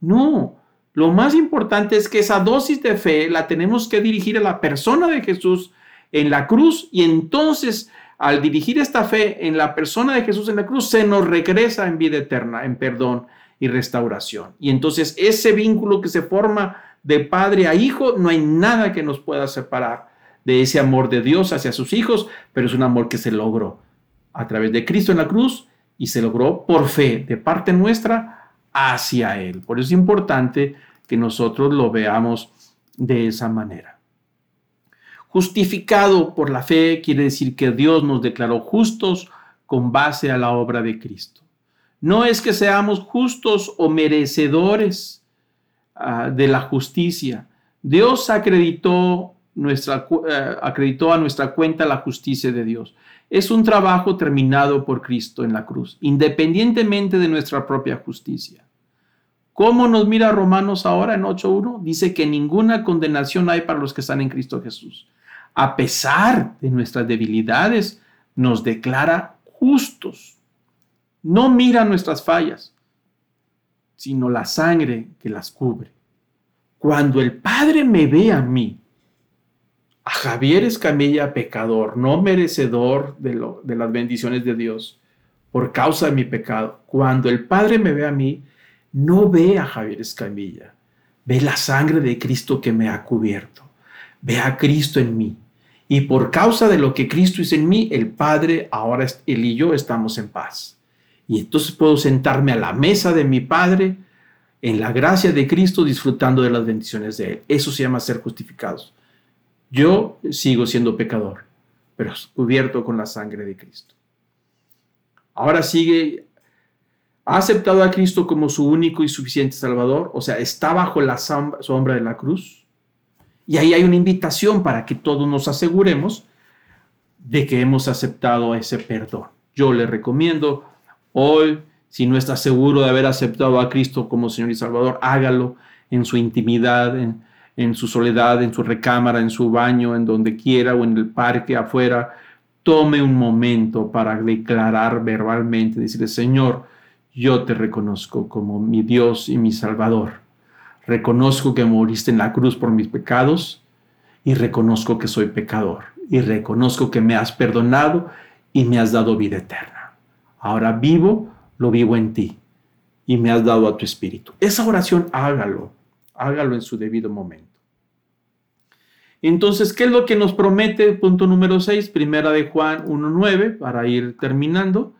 No, lo más importante es que esa dosis de fe la tenemos que dirigir a la persona de Jesús en la cruz y entonces al dirigir esta fe en la persona de Jesús en la cruz se nos regresa en vida eterna, en perdón y restauración. Y entonces ese vínculo que se forma de padre a hijo, no hay nada que nos pueda separar de ese amor de Dios hacia sus hijos, pero es un amor que se logró a través de Cristo en la cruz y se logró por fe de parte nuestra hacia Él. Por eso es importante que nosotros lo veamos de esa manera. Justificado por la fe quiere decir que Dios nos declaró justos con base a la obra de Cristo. No es que seamos justos o merecedores ah, de la justicia. Dios acreditó, nuestra, eh, acreditó a nuestra cuenta la justicia de Dios. Es un trabajo terminado por Cristo en la cruz, independientemente de nuestra propia justicia. ¿Cómo nos mira Romanos ahora en 8.1? Dice que ninguna condenación hay para los que están en Cristo Jesús. A pesar de nuestras debilidades, nos declara justos. No mira nuestras fallas, sino la sangre que las cubre. Cuando el Padre me ve a mí, a Javier Escamilla pecador, no merecedor de, de las bendiciones de Dios, por causa de mi pecado, cuando el Padre me ve a mí, no ve a Javier Escamilla, ve la sangre de Cristo que me ha cubierto, ve a Cristo en mí. Y por causa de lo que Cristo hizo en mí, el Padre, ahora él y yo estamos en paz. Y entonces puedo sentarme a la mesa de mi Padre en la gracia de Cristo disfrutando de las bendiciones de Él. Eso se llama ser justificados. Yo sigo siendo pecador, pero cubierto con la sangre de Cristo. Ahora sigue ha aceptado a Cristo como su único y suficiente Salvador, o sea, está bajo la sombra de la cruz. Y ahí hay una invitación para que todos nos aseguremos de que hemos aceptado ese perdón. Yo le recomiendo hoy, si no está seguro de haber aceptado a Cristo como Señor y Salvador, hágalo en su intimidad, en, en su soledad, en su recámara, en su baño, en donde quiera o en el parque afuera. Tome un momento para declarar verbalmente, decirle, Señor, yo te reconozco como mi Dios y mi Salvador. Reconozco que moriste en la cruz por mis pecados y reconozco que soy pecador y reconozco que me has perdonado y me has dado vida eterna. Ahora vivo, lo vivo en ti y me has dado a tu espíritu. Esa oración hágalo, hágalo en su debido momento. Entonces, ¿qué es lo que nos promete? Punto número 6, primera de Juan 1.9, para ir terminando.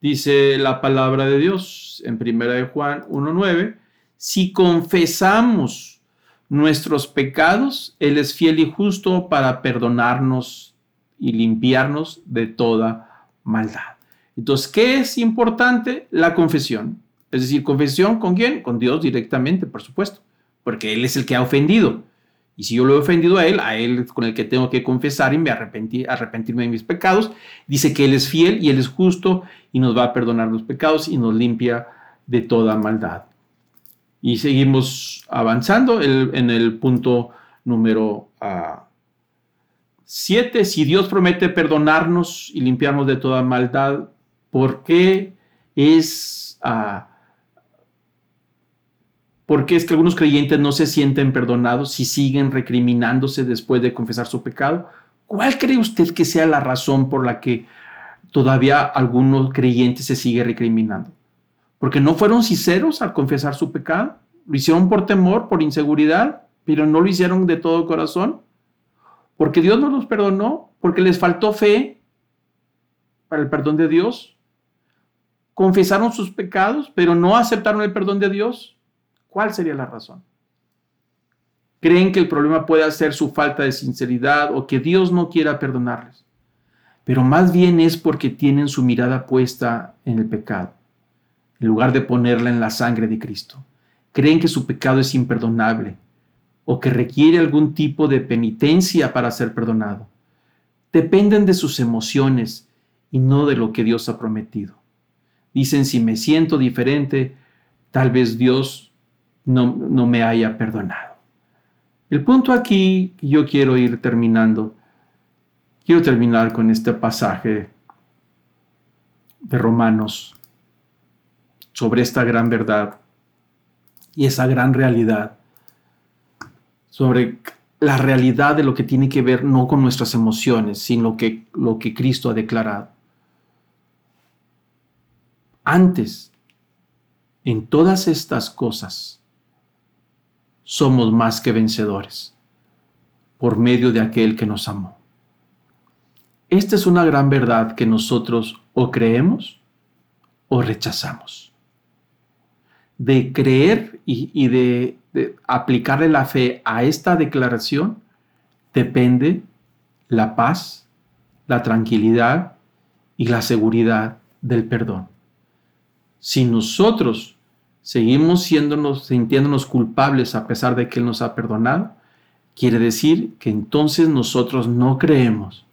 Dice la palabra de Dios en 1 de Juan 1.9, si confesamos nuestros pecados, Él es fiel y justo para perdonarnos y limpiarnos de toda maldad. Entonces, ¿qué es importante? La confesión. Es decir, confesión con quién? Con Dios directamente, por supuesto, porque Él es el que ha ofendido. Y si yo lo he ofendido a Él, a Él con el que tengo que confesar y me arrepentir, arrepentirme de mis pecados, dice que Él es fiel y Él es justo y nos va a perdonar los pecados y nos limpia de toda maldad. Y seguimos avanzando en el punto número 7. Ah, si Dios promete perdonarnos y limpiarnos de toda maldad, ¿por qué es... Uh, ¿Por qué es que algunos creyentes no se sienten perdonados si siguen recriminándose después de confesar su pecado? ¿Cuál cree usted que sea la razón por la que todavía algunos creyentes se siguen recriminando? ¿Porque no fueron sinceros al confesar su pecado? ¿Lo hicieron por temor, por inseguridad, pero no lo hicieron de todo corazón? ¿Porque Dios no los perdonó? ¿Porque les faltó fe para el perdón de Dios? ¿Confesaron sus pecados, pero no aceptaron el perdón de Dios? ¿Cuál sería la razón? ¿Creen que el problema puede ser su falta de sinceridad o que Dios no quiera perdonarles? Pero más bien es porque tienen su mirada puesta en el pecado. en lugar de ponerla en la sangre de Cristo. Creen que su pecado es imperdonable o que requiere algún tipo de penitencia para ser perdonado. Dependen de sus emociones y no de lo que Dios ha prometido. Dicen, si me siento diferente, tal vez Dios no, no me haya perdonado. El punto aquí yo quiero ir terminando, quiero terminar con este pasaje de Romanos sobre esta gran verdad y esa gran realidad, sobre la realidad de lo que tiene que ver no con nuestras emociones, sino que, lo que Cristo ha declarado. Antes, en todas estas cosas, somos más que vencedores por medio de aquel que nos amó. Esta es una gran verdad que nosotros o creemos o rechazamos. De creer y, de, de aplicarle la fe a esta declaración depende la paz, la tranquilidad y la seguridad del perdón. Si nosotros seguimos siéndonos, sintiéndonos culpables a pesar de que Él nos ha perdonado, quiere decir que entonces nosotros no creemos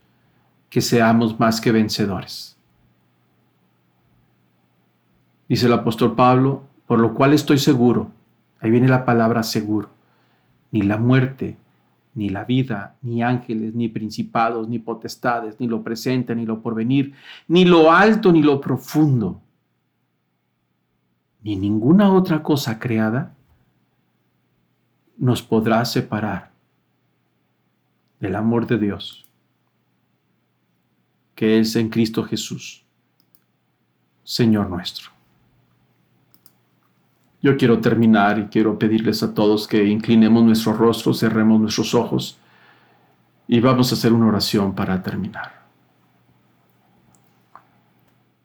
que seamos más que vencedores. Dice el apóstol Pablo, por lo cual estoy seguro, ahí viene la palabra seguro, ni la muerte, ni la vida, ni ángeles, ni principados, ni potestades, ni lo presente, ni lo porvenir, ni lo alto, ni lo profundo ni ninguna otra cosa creada nos podrá separar del amor de Dios, que es en Cristo Jesús, Señor nuestro. Yo quiero terminar y quiero pedirles a todos que inclinemos nuestro rostro, cerremos nuestros ojos y vamos a hacer una oración para terminar.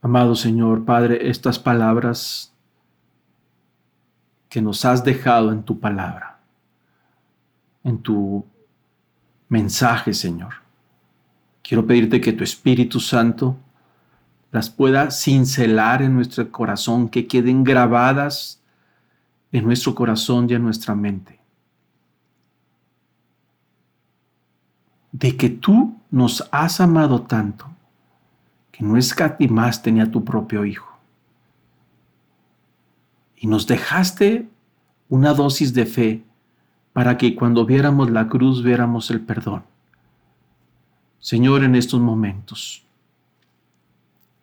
Amado Señor, Padre, estas palabras que nos has dejado en tu palabra, en tu mensaje, Señor. Quiero pedirte que tu Espíritu Santo las pueda cincelar en nuestro corazón, que queden grabadas en nuestro corazón y en nuestra mente. De que tú nos has amado tanto que no escatimaste ni a tu propio Hijo y nos dejaste una dosis de fe para que cuando viéramos la cruz viéramos el perdón. Señor, en estos momentos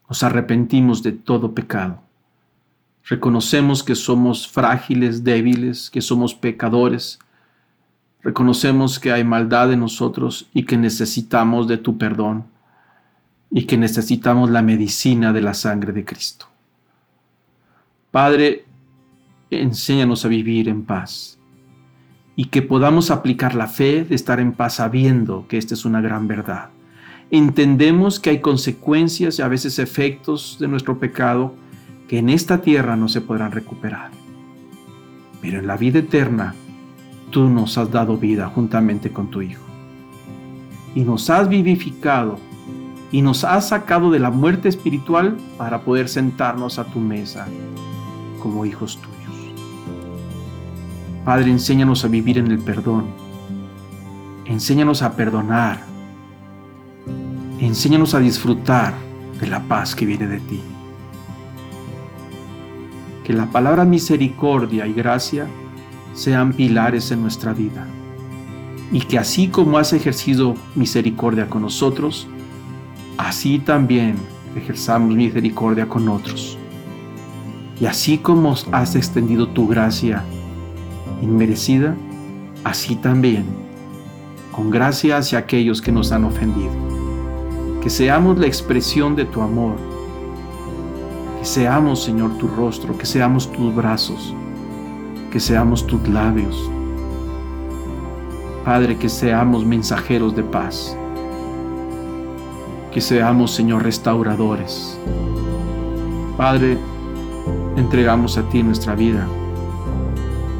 nos arrepentimos de todo pecado. Reconocemos que somos frágiles, débiles, que somos pecadores. Reconocemos que hay maldad en nosotros y que necesitamos de tu perdón y que necesitamos la medicina de la sangre de Cristo. Padre, enséñanos a vivir en paz y que podamos aplicar la fe de estar en paz sabiendo que esta es una gran verdad. Entendemos que hay consecuencias y a veces efectos de nuestro pecado que en esta tierra no se podrán recuperar. Pero en la vida eterna, tú nos has dado vida juntamente con tu Hijo. Y nos has vivificado y nos has sacado de la muerte espiritual para poder sentarnos a tu mesa como hijos tuyos. Padre, enséñanos a vivir en el perdón. Enséñanos a perdonar. Enséñanos a disfrutar de la paz que viene de ti. Que la palabra misericordia y gracia sean pilares en nuestra vida. Y que así como has ejercido misericordia con nosotros, así también ejerzamos misericordia con otros. Y así como has extendido tu gracia inmerecida, así también, con gracia hacia aquellos que nos han ofendido. Que seamos la expresión de tu amor, que seamos, Señor, tu rostro, que seamos tus brazos, que seamos tus labios. Padre, que seamos mensajeros de paz, que seamos, Señor, restauradores. Padre, entregamos a ti nuestra vida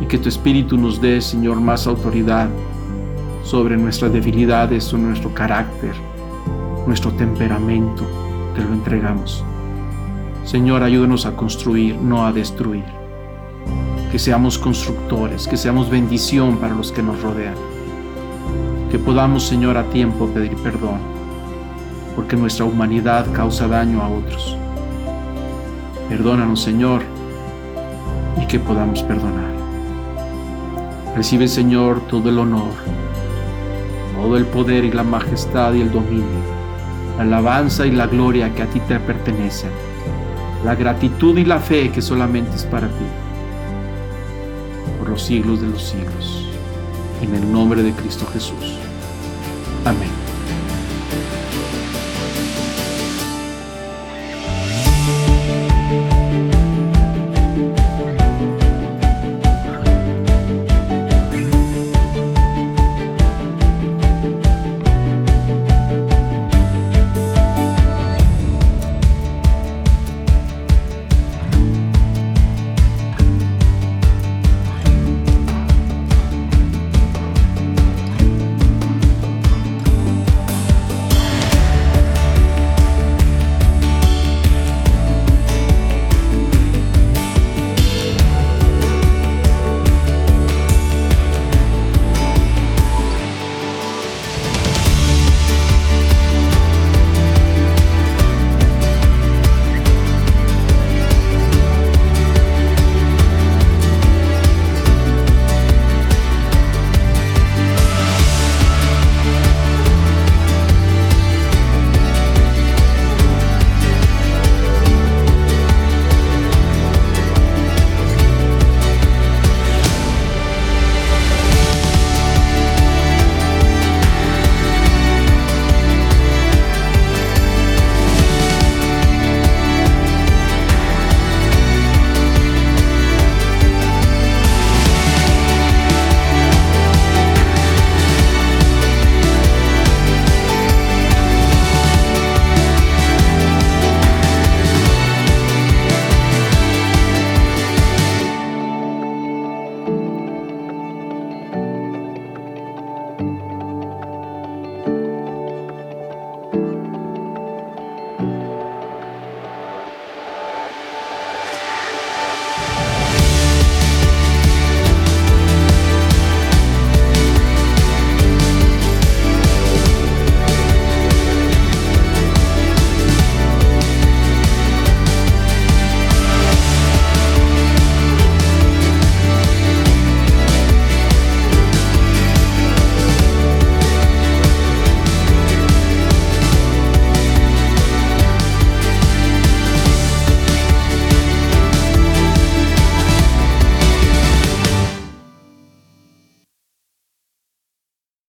y que tu Espíritu nos dé, Señor, más autoridad sobre nuestras debilidades, sobre nuestro carácter, nuestro temperamento. Te lo entregamos. Señor, ayúdanos a construir, no a destruir. Que seamos constructores, que seamos bendición para los que nos rodean. Que podamos, Señor, a tiempo pedir perdón, porque nuestra humanidad causa daño a otros. Perdónanos, Señor, y que podamos perdonar. Recibe, Señor, todo el honor, todo el poder y la majestad y el dominio, la alabanza y la gloria que a ti te pertenecen, la gratitud y la fe que solamente es para ti, por los siglos de los siglos. En el nombre de Cristo Jesús. Amén.